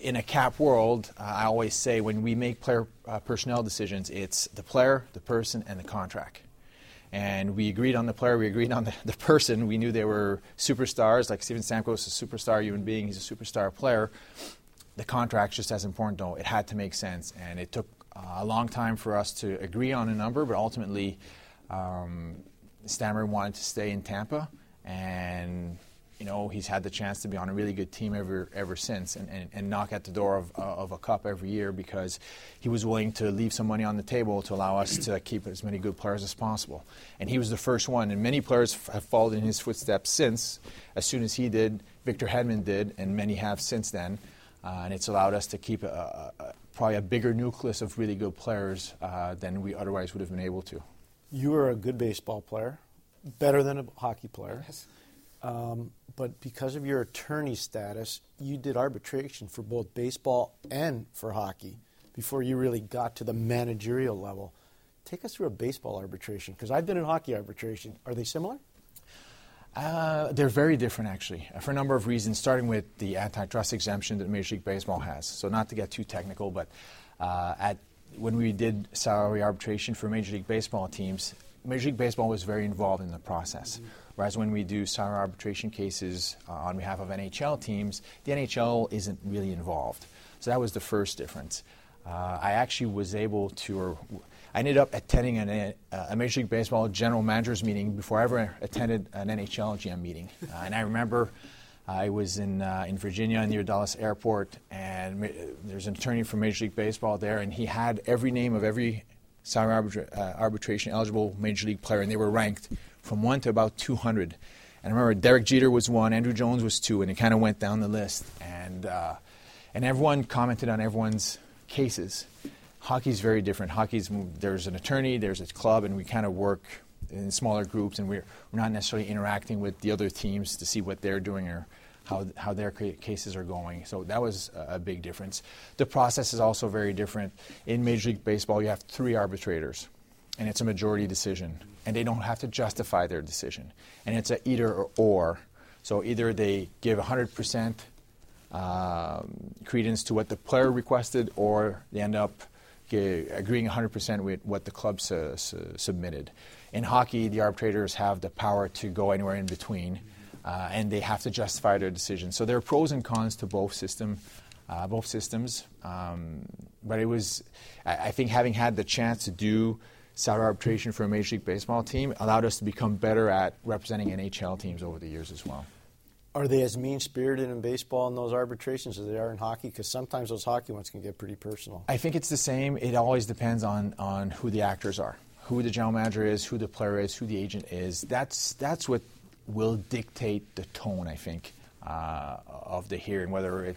in a cap world, uh, I always say when we make player uh, personnel decisions, it's the player, the person, and the contract. And we agreed on the player, we agreed on the, the person. We knew they were superstars, like Steven Stamkos is a superstar human being, he's a superstar player the contract's just as important, though. It had to make sense, and it took uh, a long time for us to agree on a number, but ultimately, um, Stammer wanted to stay in Tampa, and you know he's had the chance to be on a really good team ever ever since, and, and, and knock at the door of, uh, of a cup every year because he was willing to leave some money on the table to allow us to keep as many good players as possible. And he was the first one, and many players f- have followed in his footsteps since. As soon as he did, Victor Hedman did, and many have since then. Uh, and it's allowed us to keep a, a, a, probably a bigger nucleus of really good players uh, than we otherwise would have been able to. You were a good baseball player, better than a hockey player. Yes. Um, but because of your attorney status, you did arbitration for both baseball and for hockey before you really got to the managerial level. Take us through a baseball arbitration because I've been in hockey arbitration. Are they similar? Uh, they're very different, actually, for a number of reasons, starting with the antitrust exemption that Major League Baseball has. So, not to get too technical, but uh, at, when we did salary arbitration for Major League Baseball teams, Major League Baseball was very involved in the process. Mm-hmm. Whereas when we do salary arbitration cases uh, on behalf of NHL teams, the NHL isn't really involved. So, that was the first difference. Uh, I actually was able to, or I ended up attending an, a Major League Baseball general managers meeting before I ever attended an NHL GM meeting. Uh, and I remember I was in, uh, in Virginia near Dulles Airport, and there's an attorney from Major League Baseball there, and he had every name of every salary arbitra- uh, arbitration eligible Major League player, and they were ranked from 1 to about 200. And I remember Derek Jeter was one, Andruw Jones was two, and it kind of went down the list. And, uh, and everyone commented on everyone's cases hockey's very different. Hockey's there's an attorney, there's a club, and we kind of work in smaller groups, and we're, we're not necessarily interacting with the other teams to see what they're doing or how, how their cases are going. So that was a big difference. The process is also very different. In Major League Baseball, you have three arbitrators, and it's a majority decision, and they don't have to justify their decision. And it's a either or. or. So either they give 100% um, credence to what the player requested, or they end up agreeing 100% with what the club su- su- submitted. In hockey, the arbitrators have the power to go anywhere in between, uh, and they have to justify their decision. So there are pros and cons to both system, uh, both systems. Um, but it was, I, I, think, having had the chance to do salary arbitration for a Major League Baseball team allowed us to become better at representing NHL teams over the years as well. Are they as mean spirited in baseball in those arbitrations as they are in hockey? Because sometimes those hockey ones can get pretty personal. I think it's the same. It always depends on, on who the actors are, who the general manager is, who the player is, who the agent is. That's, that's what will dictate the tone, I think, uh, of the hearing, whether, it,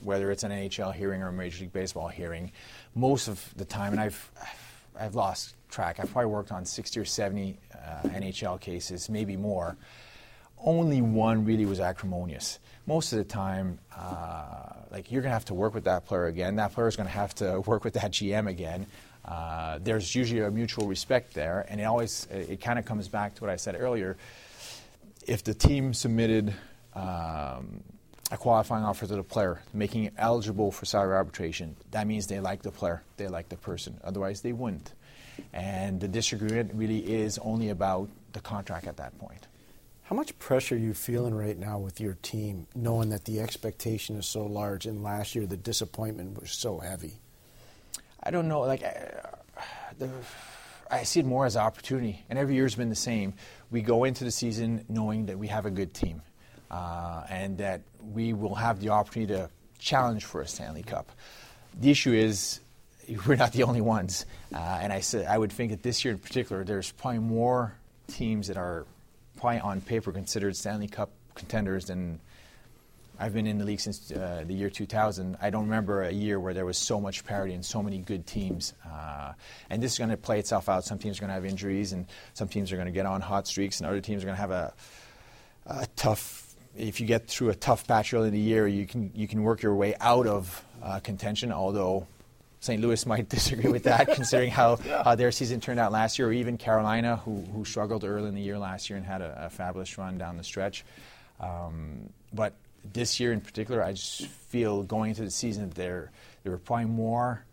whether it's an NHL hearing or a Major League Baseball hearing. Most of the time, and I've, I've lost track, I've probably worked on 60 or 70 uh, NHL cases, maybe more only one really was acrimonious. Most of the time, uh, like you're going to have to work with that player again. That player is going to have to work with that GM again. Uh, there's usually a mutual respect there, and it always it, kind of comes back to what I said earlier. If the team submitted um, a qualifying offer to the player, making it eligible for salary arbitration, that means they like the player, they like the person. Otherwise, they wouldn't. And the disagreement really is only about the contract at that point. How much pressure are you feeling right now with your team, knowing that the expectation is so large, and last year the disappointment was so heavy? I don't know. Like, I, the, I see it more as an opportunity, and every year's been the same. We go into the season knowing that we have a good team, uh, and that we will have the opportunity to challenge for a Stanley Cup. The issue is we're not the only ones, uh, and I said I would think that this year in particular, there's probably more teams that are probably on paper considered Stanley Cup contenders and I've been in the league since uh, the year 2000. I don't remember a year where there was so much parity and so many good teams. Uh, and this is going to play itself out. Some teams are going to have injuries, and some teams are going to get on hot streaks, and other teams are going to have a, a, tough. If you get through a tough patch early in the year, you can you can work your way out of uh, contention. Although St. Louis might disagree with that, considering how, yeah. how their season turned out last year, or even Carolina, who, who struggled early in the year last year and had a, a fabulous run down the stretch. Um, but this year in particular, I just feel going into the season that there, there were probably more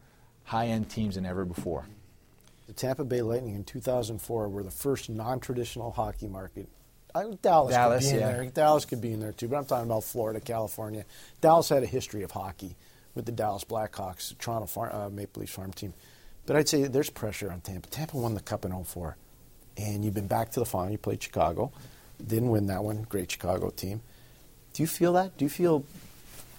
high end teams than ever before. The Tampa Bay Lightning in 2004 were the first non traditional hockey market. I, Dallas, Dallas, could be in yeah. there. Dallas could be in there too, but I'm talking about Florida, California. Dallas had a history of hockey. With the Dallas Blackhawks, Toronto farm, uh, Maple Leafs farm team. But I'd say there's pressure on Tampa. Tampa won the Cup in 04, and you've been back to the final. You played Chicago, didn't win that one. Great Chicago team. Do you feel that? Do you feel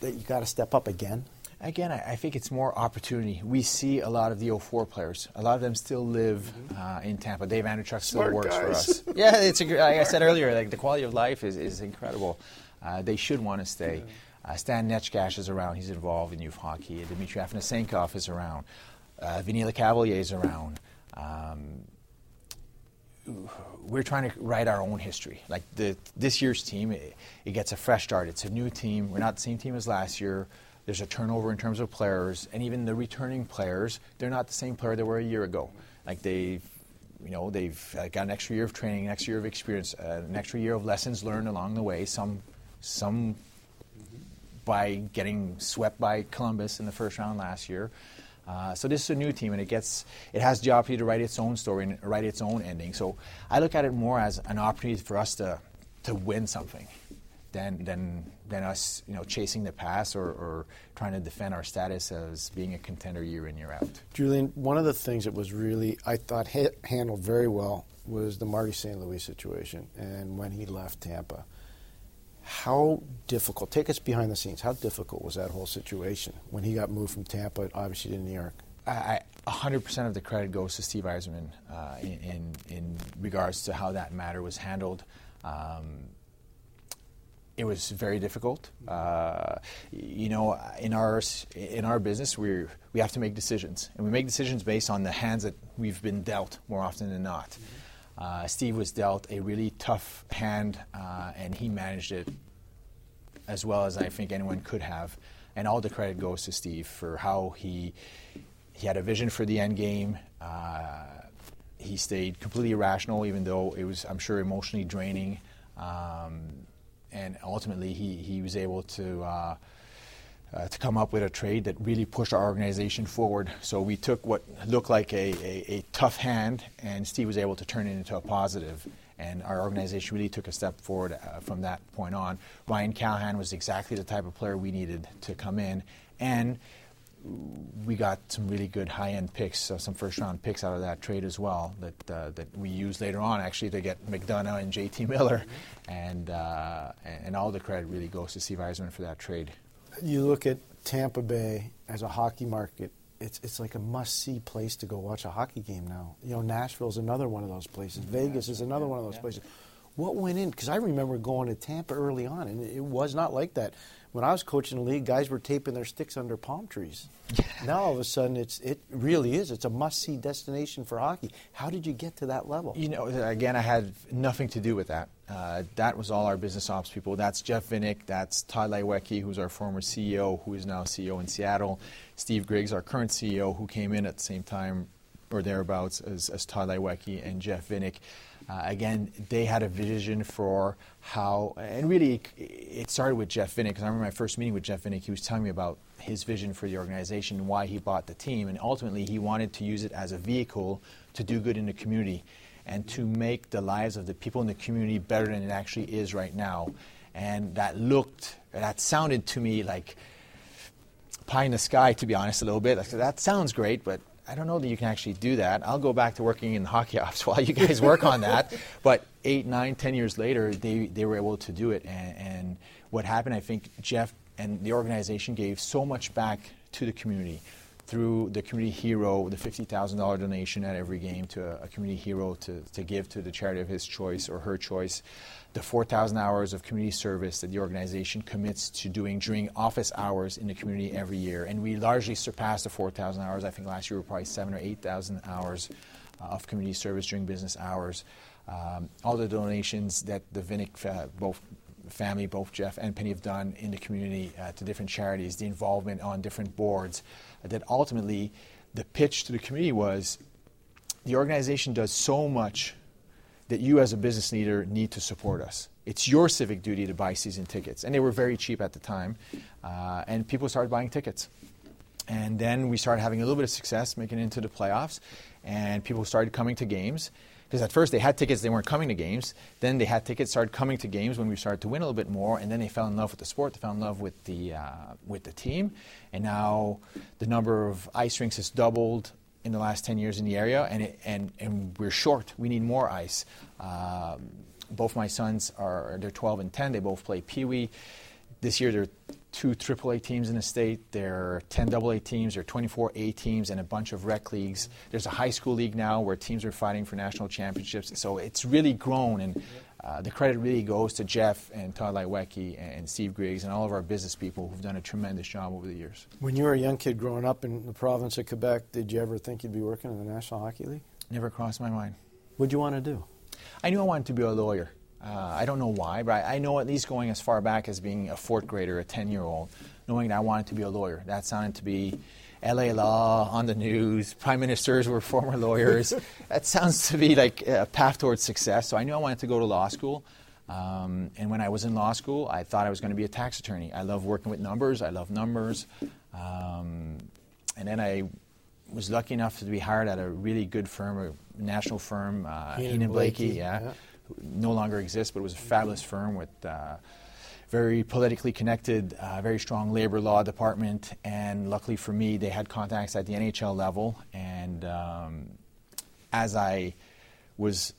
that you got to step up again? Again, I, I, think it's more opportunity. We see a lot of the 04 players. A lot of them still live uh, in Tampa. Dave Andreychuk still Smart works guys. for us. yeah, it's a, like I said earlier, like the quality of life is, is incredible. Uh, they should want to stay. Uh, Stan Neckar is around. He's involved in youth hockey. Dmitry Afanasenkov is around. Uh, Vinny Lecavalier is around. Um, we're trying to write our own history. Like the, this year's team, it, it, gets a fresh start. It's a new team. We're not the same team as last year. There's a turnover in terms of players, and even the returning players, they're not the same player they were a year ago. Like they've, you know, they've uh, got an extra year of training, an extra year of experience, uh, an extra year of lessons learned along the way. Some, some by getting swept by Columbus in the first round last year. Uh, so this is a new team, and it gets it has the opportunity to write its own story and write its own ending. So I look at it more as an opportunity for us to to win something, than than than us you know chasing the pass or, or trying to defend our status as being a contender year in year out. Julien, one of the things that was really I thought ha- handled very well was the Marty St. Louis situation, and when he left Tampa how difficult, take us behind the scenes, how difficult was that whole situation when he got moved from Tampa, obviously, to New York? I, 100% of the credit goes to Steve Yzerman uh, in, in, in, regards to how that matter was handled. Um, it was very difficult. Uh, you know, in our in our business, we we have to make decisions, and we make decisions based on the hands that we've been dealt more often than not. Mm-hmm. Uh, Steve was dealt a really tough hand, uh, and he managed it as well as I think anyone could have. And all the credit goes to Steve for how he he had a vision for the end game. Uh, he stayed completely rational, even though it was, I'm sure, emotionally draining. Um, and ultimately, he, he was able to uh, to come up with a trade that really pushed our organization forward. So we took what looked like a, a, a, tough hand, and Steve was able to turn it into a positive. And our organization really took a step forward uh, from that point on. Ryan Callahan was exactly the type of player we needed to come in, and we got some really good high-end picks, uh, some first-round picks out of that trade as well that uh, that we used later on actually to get McDonagh and J.T. Miller, and uh, and all the credit really goes to Steve Yzerman for that trade you look at Tampa Bay as a hockey market, it's it's like a must see place to go watch a hockey game now. You know, Nashville's another one of those places. Mm-hmm. Vegas is another one of those places. What went in? Because I remember going to Tampa early on, and it was not like that. When I was coaching the league, guys were taping their sticks under palm trees. now all of a sudden, it's it really is. It's a must see destination for hockey. How did you get to that level? You know, again, I had nothing to do with that. Uh, that was all our business ops people. That's Jeff Vinik. That's Tod Leiweke, who's our former CEO, who is now CEO in Seattle. Steve Griggs, our current CEO, who came in at the same time or thereabouts as, as Tod Leiweke and Jeff Vinik. Uh, again, they had a vision for how, and really, it started with Jeff Vinik. Because I remember my first meeting with Jeff Vinik, he was telling me about his vision for the organization and why he bought the team. And ultimately, he wanted to use it as a vehicle to do good in the community and to make the lives of the people in the community better than it actually is right now. And that looked, that sounded to me like pie in the sky, to be honest, a little bit. Like, that sounds great, but I don't know that you can actually do that. I'll go back to working in the hockey ops while you guys work on that. But eight, nine, ten years later, they, they were able to do it. And, and what happened, I think Jeff and the organization gave so much back to the community through the community hero, the $50,000 donation at every game to a, a, community hero to, to give to the charity of his choice or her choice, the 4,000 hours of community service that the organization commits to doing during office hours in the community every year. And we largely surpassed the 4,000 hours. I think last year we were probably seven or 8,000 hours uh, of community service during business hours. Um, all the donations that the uh, both family, both Jeff and Penny, have done in the community uh, to different charities, the involvement on different boards, uh, that ultimately the pitch to the community was the organization does so much that you as a business leader need to support us. It's your civic duty to buy season tickets. And they were very cheap at the time. Uh, and people started buying tickets. And then we started having a little bit of success making it into the playoffs. And people started coming to games because at first they had tickets, they weren't coming to games. Then they had tickets, started coming to games when we started to win a little bit more, and then they fell in love with the sport. They fell in love with the uh, with the team, and now the number of ice rinks has doubled in the last 10 years in the area, and it, and and we're short. We need more ice. Um, both my sons are they're 12 and 10. They both play Pee Wee. This year there are two AAA teams in the state. There are 10 AA teams, there are 24 A teams, and a bunch of rec leagues. There's a high school league now where teams are fighting for national championships. So it's really grown, and uh, the credit really goes to Jeff and Tod Leiweke and Steve Griggs and all of our business people who've done a tremendous job over the years. When you were a young kid growing up in the province of Quebec, did you ever think you'd be working in the National Hockey League? Never crossed my mind. What'd you want to do? I knew I wanted to be a lawyer. Uh, I don't know why, but I, I, know at least going as far back as being a fourth grader, a 10 year old, knowing that I wanted to be a lawyer. That sounded to be LA law on the news, prime ministers were former lawyers. that sounds to be like a path towards success. So I knew I wanted to go to law school. Um, and when I was in law school, I thought I was going to be a tax attorney. I love working with numbers, I love numbers. Um, and then I was lucky enough to be hired at a really good firm, a national firm, uh, Heenan Blaikie, yeah. yeah no longer exists, but it was a fabulous firm with uh, very politically connected, uh, very strong labor law department, and luckily for me, they had contacts at the NHL level. And um, as I was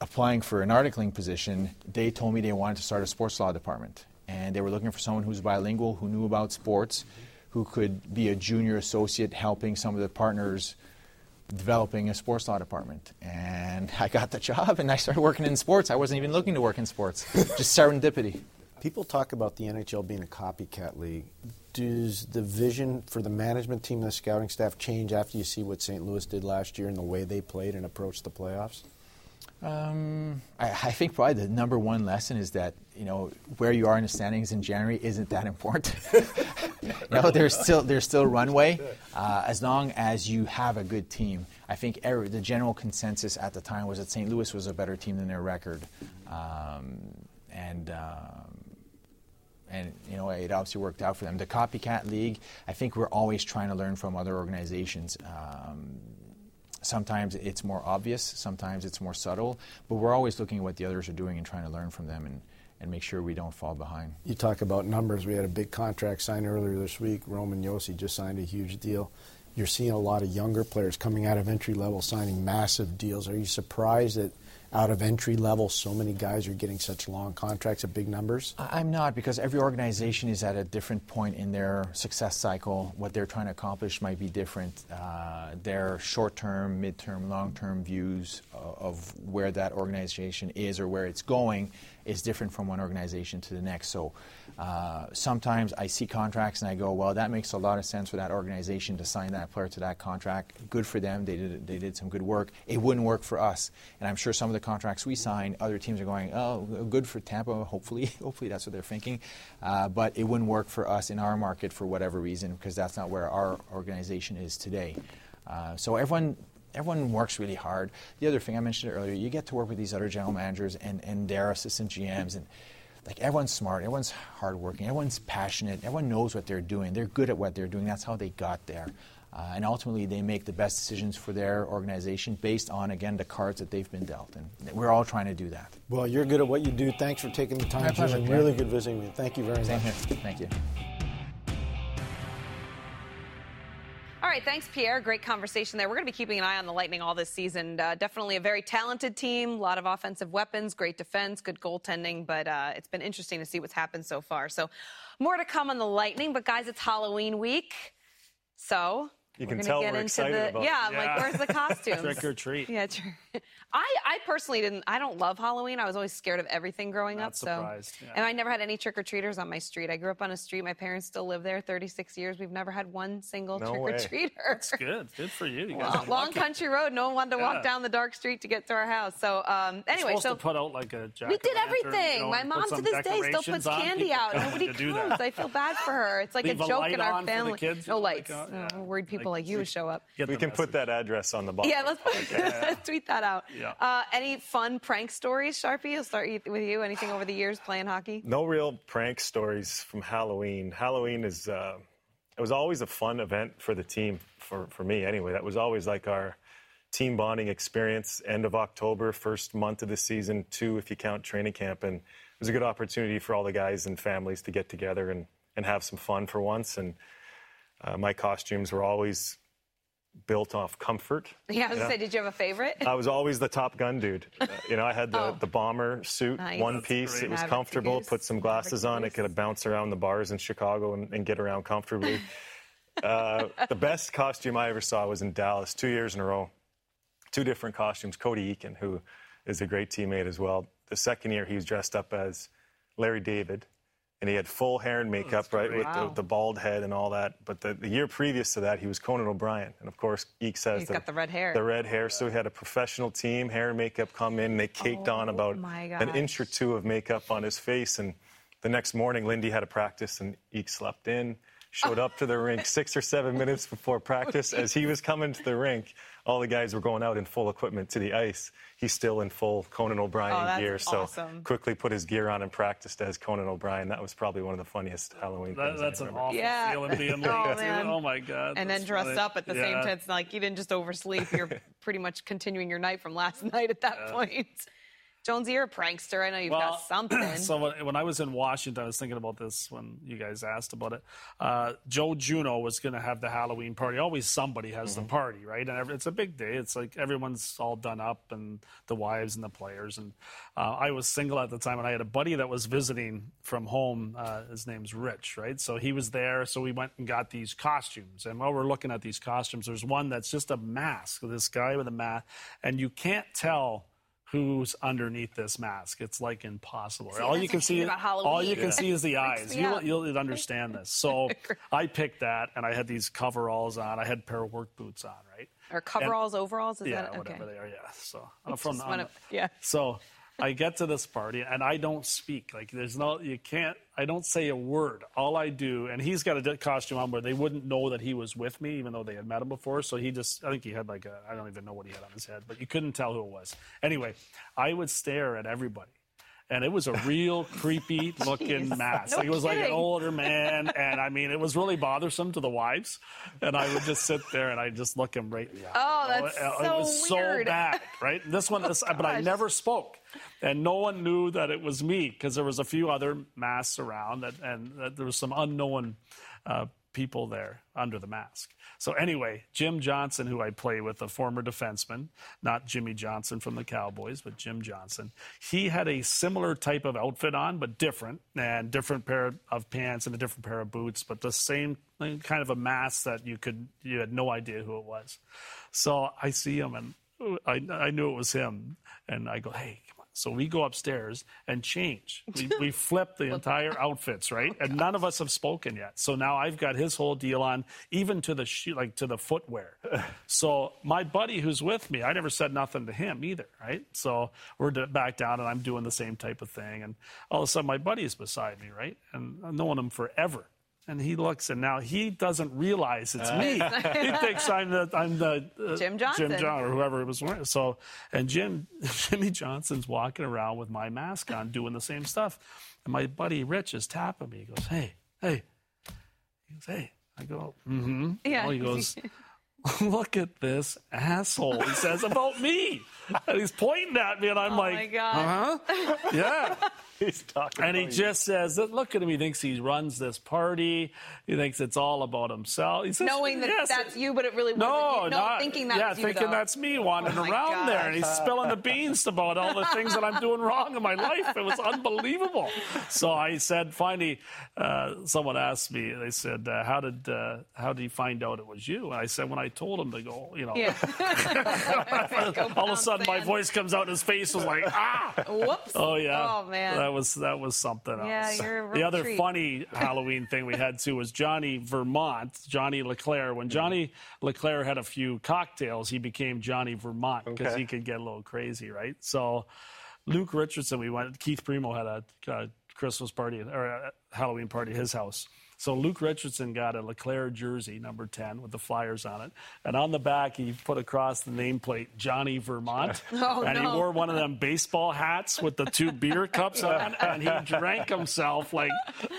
applying for an articling position, they told me they wanted to start a sports law department, and they were looking for someone who was bilingual, who knew about sports, who could be a junior associate helping some of the partners developing a sports law department. And I got the job and I started working in sports. I wasn't even looking to work in sports, just serendipity. People talk about the NHL being a copycat league. Does the vision for the management team and the scouting staff change after you see what St. Louis did last year and the way they played and approached the playoffs? Um, I, I, think probably the number one lesson is that you know where you are in the standings in January isn't that important. you know, there's still there's still runway uh, as long as you have a good team. I think every, the general consensus at the time was that St. Louis was a better team than their record, um, and. Um, and you know it obviously worked out for them. The copycat league, I think we're always trying to learn from other organizations. Um, sometimes it's more obvious, sometimes it's more subtle, but we're always looking at what the others are doing and trying to learn from them and, and make sure we don't fall behind. You talk about numbers. We had a big contract signed earlier this week. Roman Josi just signed a huge deal. You're seeing a lot of younger players coming out of entry level signing massive deals. Are you surprised that out of entry level, so many guys are getting such long contracts at big numbers? I'm not because every organization is at a different point in their success cycle. What they're trying to accomplish might be different. Uh, their short term, mid term, long term views of where that organization is or where it's going is different from one organization to the next. So uh, sometimes I see contracts and I go, well, that makes a lot of sense for that organization to sign that player to that contract. Good for them. They did, they did some good work. It wouldn't work for us. And I'm sure some of the contracts we sign, other teams are going, oh, good for Tampa. Hopefully, hopefully that's what they're thinking. Uh, but it wouldn't work for us in our market for whatever reason because that's not where our organization is today. Uh, so everyone everyone works really hard. The other thing I mentioned earlier, you get to work with these other general managers and, and their assistant GMs and like everyone's smart, everyone's hardworking, everyone's passionate, everyone knows what they're doing. They're good at what they're doing. That's how they got there. Uh, and ultimately, they make the best decisions for their organization based on, again, the cards that they've been dealt. And we're all trying to do that. Well, you're good at what you do. Thanks for taking the time, pleasure, Really good visiting you. Thank you very Same much. Here. Thank you. All right, thanks, Pierre. Great conversation there. We're going to be keeping an eye on the Lightning all this season. Uh, definitely a very talented team, a lot of offensive weapons, great defense, good goaltending, but uh, it's been interesting to see what's happened so far. So, more to come on the Lightning, but guys, it's Halloween week. So, you we're can tell get we're into excited the, about yeah. I'm like, where's the costumes? Trick or treat. Yeah, true. I, I personally didn't. I don't love Halloween. I was always scared of everything growing Not up. surprised, So, yeah. and I never had any trick or treaters on my street. I grew up on a street. My parents still live there. 36 years. We've never had one single No trick way. or treater. That's good. Good for you. You guys Long, are long country road. No one wanted to Yeah. walk down the dark street to get to our house. So um, anyway, so to put out like a jack we did o' lantern, everything. you know, My mom to this day still puts candy out. Nobody comes. I feel bad for her. It's like Leave a a joke light in our on for the family. kids, no lights. like, uh, yeah. we're worried people like, you to show up. We the can put that address on the bottom. Yeah, let's tweet that out. Yeah. Uh, any fun prank stories, Sharpie? I'll start with you. Anything over the years playing hockey? No real prank stories from Halloween. Halloween is uh, it was always a fun event for the team for for me anyway. That was always like our team bonding experience. End of October, first month of the season, two if you count training camp, and it was a good opportunity for all the guys and families to get together and, and have some fun for once. And uh, my costumes were always built off comfort. Yeah, I was you know? gonna say, did you have a favorite? I was always the Top Gun dude. Uh, you know, I had the, Oh. the bomber suit, Nice. one piece. It was Maverick comfortable. Goose. Put some glasses on. It could bounce around the bars in Chicago and, and get around comfortably. uh, the best costume I ever saw was in Dallas, two years in a row. Two different costumes. Cody Eakin, who is a great teammate as well. The second year, he was dressed up as Larry David, and he had full hair and oh, makeup, right, with Wow. the, the bald head and all that. But the, the year previous to that, he was Conan O'Brien, and of course, Eek says He's the, got the red hair. The red hair. So he had a professional team, hair and makeup come in. And they caked oh on Oh, about an inch or two of makeup on his face. And the next morning, Lindy had a practice, and Eek slept in. Showed up to the rink six or seven minutes before practice. As he was coming to the rink, all the guys were going out in full equipment to the ice. He's still in full Conan O'Brien Oh, gear. So awesome. quickly put his gear on and practiced as Conan O'Brien. That was probably one of the funniest Halloween That, things. that's I an awful Yeah. feeling being Oh, late. too. man. oh my god! and then dressed funny. up at the same Yeah. time. It's like you didn't just oversleep. You're pretty much continuing your night from last night at that point. Jonesy, you're a prankster. I know you've got something. so when, when I was in Washington, I was thinking about this when you guys asked about it. Uh, Joé Juneau was going to have the Halloween party. Always somebody has Mm-hmm. the party, right? And every, it's a big day. It's like everyone's all done up, and the wives and the players. And uh, I was single at the time, and I had a buddy that was visiting from home. Uh, his name's Rich, right? So he was there. So we went and got these costumes. And while we're looking at these costumes, there's one that's just a mask. This guy with a mask, and you can't tell who's underneath this mask. It's like impossible. See, all you can see, all you can see is the eyes. You'll, you'll understand this. So I picked that, and I had these coveralls on. I had a pair of work boots on, right? or coveralls, overalls. Is yeah, that okay? whatever they are. Yeah. So I'm from wanna- yeah. So I get to this party, and I don't speak. Like there's no, you can't. I don't say a word. All I do, and he's got a costume on where they wouldn't know that he was with me, even though they had met him before. So he just, I think he had like a, I don't even know what he had on his head, but you couldn't tell who it was. Anyway, I would stare at everybody. And it was a real creepy looking Jeez. mask. No like it was like an older man, and I mean, it was really bothersome to the wives. And I would just sit there and I just look him right in the eye. Oh, You know, that's it, it was weird. so bad, right? This one, this, oh, but I never spoke, and no one knew that it was me because there was a few other masks around, that, and that there was some unknown uh, people there under the mask. So anyway, Jim Johnson, who I play with, a former defenseman, not Jimmy Johnson from the Cowboys, but Jim Johnson, he had a similar type of outfit on, but different, and different pair of pants and a different pair of boots, but the same kind of a mask that you could you had no idea who it was. So I see him and I, I knew it was him, and I go, "Hey, come on!" So we go upstairs and change. We, we flip the entire outfits, oh, right? And none of us have spoken yet. So now I've got his whole deal on, even to the shoe, like to the footwear. So my buddy who's with me, I never said nothing to him either, right? So we're d- back down, and I'm doing the same type of thing, and all of a sudden my buddy is beside me, right? And uh, I've known him forever. And he looks, and now he doesn't realize it's me. he thinks I'm the I'm the uh, Jim Johnson. Jim John or whoever it was wearing. So, and Jim Jimmy Johnson's walking around with my mask on, doing the same stuff. And my buddy Rich is tapping me. He goes, "Hey, hey." He goes, "Hey." I go, "Mm-hmm." Yeah. Oh, he goes, "Look at this asshole." He says about me, and he's pointing at me, and I'm Oh like, my God. "Huh?" Yeah. He's talking And he you. just says, "Look at him. He thinks he runs this party. He thinks it's all about himself." He says, Knowing that Yes, that's you, but it really wasn't no, you. No, not, thinking that yeah, you, thinking though. that's me wandering Oh my around there, and he's spilling the beans about all the things that I'm doing wrong in my life. It was unbelievable. So I said, finally, uh, someone asked me. They said, uh, "How did uh, how did he find out it was you?" And I said, "When I told him to go, you know." Yeah. all of a sudden, my voice comes out, and his face was like, "Ah!" Whoops. Oh yeah. Oh man. That was that was something else. Yeah, you're a the other treat. funny Halloween thing we had too was Johnny Vermont, Johnny LeClair. When Johnny LeClair had a few cocktails, he became Johnny Vermont because Okay. he could get a little crazy, right? So Luke Richardson, we went. Keith Primeau had a, a Christmas party or a Halloween party at his house. So Luke Richardson got a LeClair jersey, number 10, with the Flyers on it. And on the back, he put across the nameplate Johnny Vermont. Oh, and he wore one of them baseball hats with the two beer cups on, and he drank himself like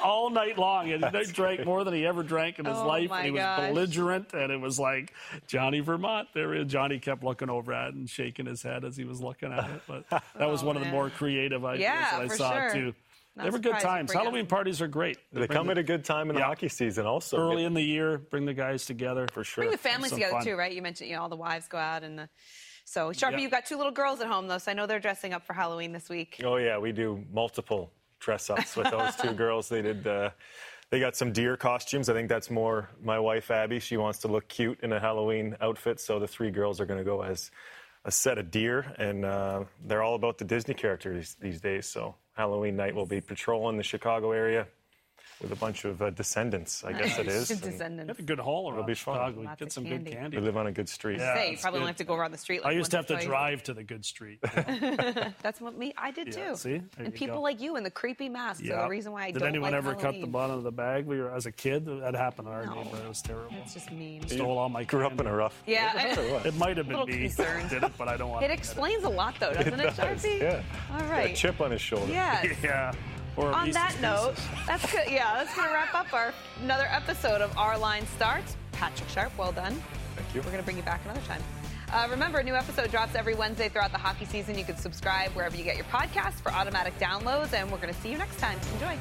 all night long. And he drank more than he ever drank in his Oh, life. he was gosh. belligerent, and it was like Johnny Vermont. There, is- Johnny kept looking over at it and shaking his head as he was looking at it. But that was Oh, one of the more creative ideas Yeah, that I saw sure. too. Not they were good times. bring up- Halloween parties are great. They come at a good time in the Yeah. hockey season, also. early in the year. Bring the guys together for sure. Bring the families together fun. too, right? You mentioned you know all the wives go out and the. So Sharpie, Yeah. you've got two little girls at home though, so I know they're dressing up for Halloween this week. Oh yeah, we do multiple dress ups with those two girls. They did. Uh, they got some deer costumes. I think that's more my wife Abby. She wants to look cute in a Halloween outfit, so the three girls are going to go as a set of deer, and uh, they're all about the Disney characters these days. So Halloween night we'll be patrolling the Chicago area with a bunch of uh, descendants. I guess it is. and Descendants. Get a good haul around be fun. Chicago. Lots Get some candy. good candy. We live on a good street. Yeah. Say, you probably good. don't have to go around the street. I used to have to twice. drive to the good street. That's what me. I did Yeah, too. see? There and people go. like you in the creepy masks are the reason why I Did don't anyone like ever cut the bottom of the bag? We were as a kid. That happened in our No. neighborhood. It was terrible. It's just mean. Stole all my. Grew up in a rough. Yeah, I- It might have been me concerned. did it, but I don't want. it explains a lot though, doesn't it, does, Sharpie? Yeah. All Got right. A chip on his shoulder. Yes. Yeah. Or On that note, that's good. Yeah, that's gonna wrap up our another episode of Our Line Starts. Patrick Sharp, well done. Thank you. We're gonna bring you back another time. Uh, remember, a new episode drops every Wednesday throughout the hockey season. You can subscribe wherever you get your podcasts for automatic downloads, and we're gonna see you next time. Enjoy.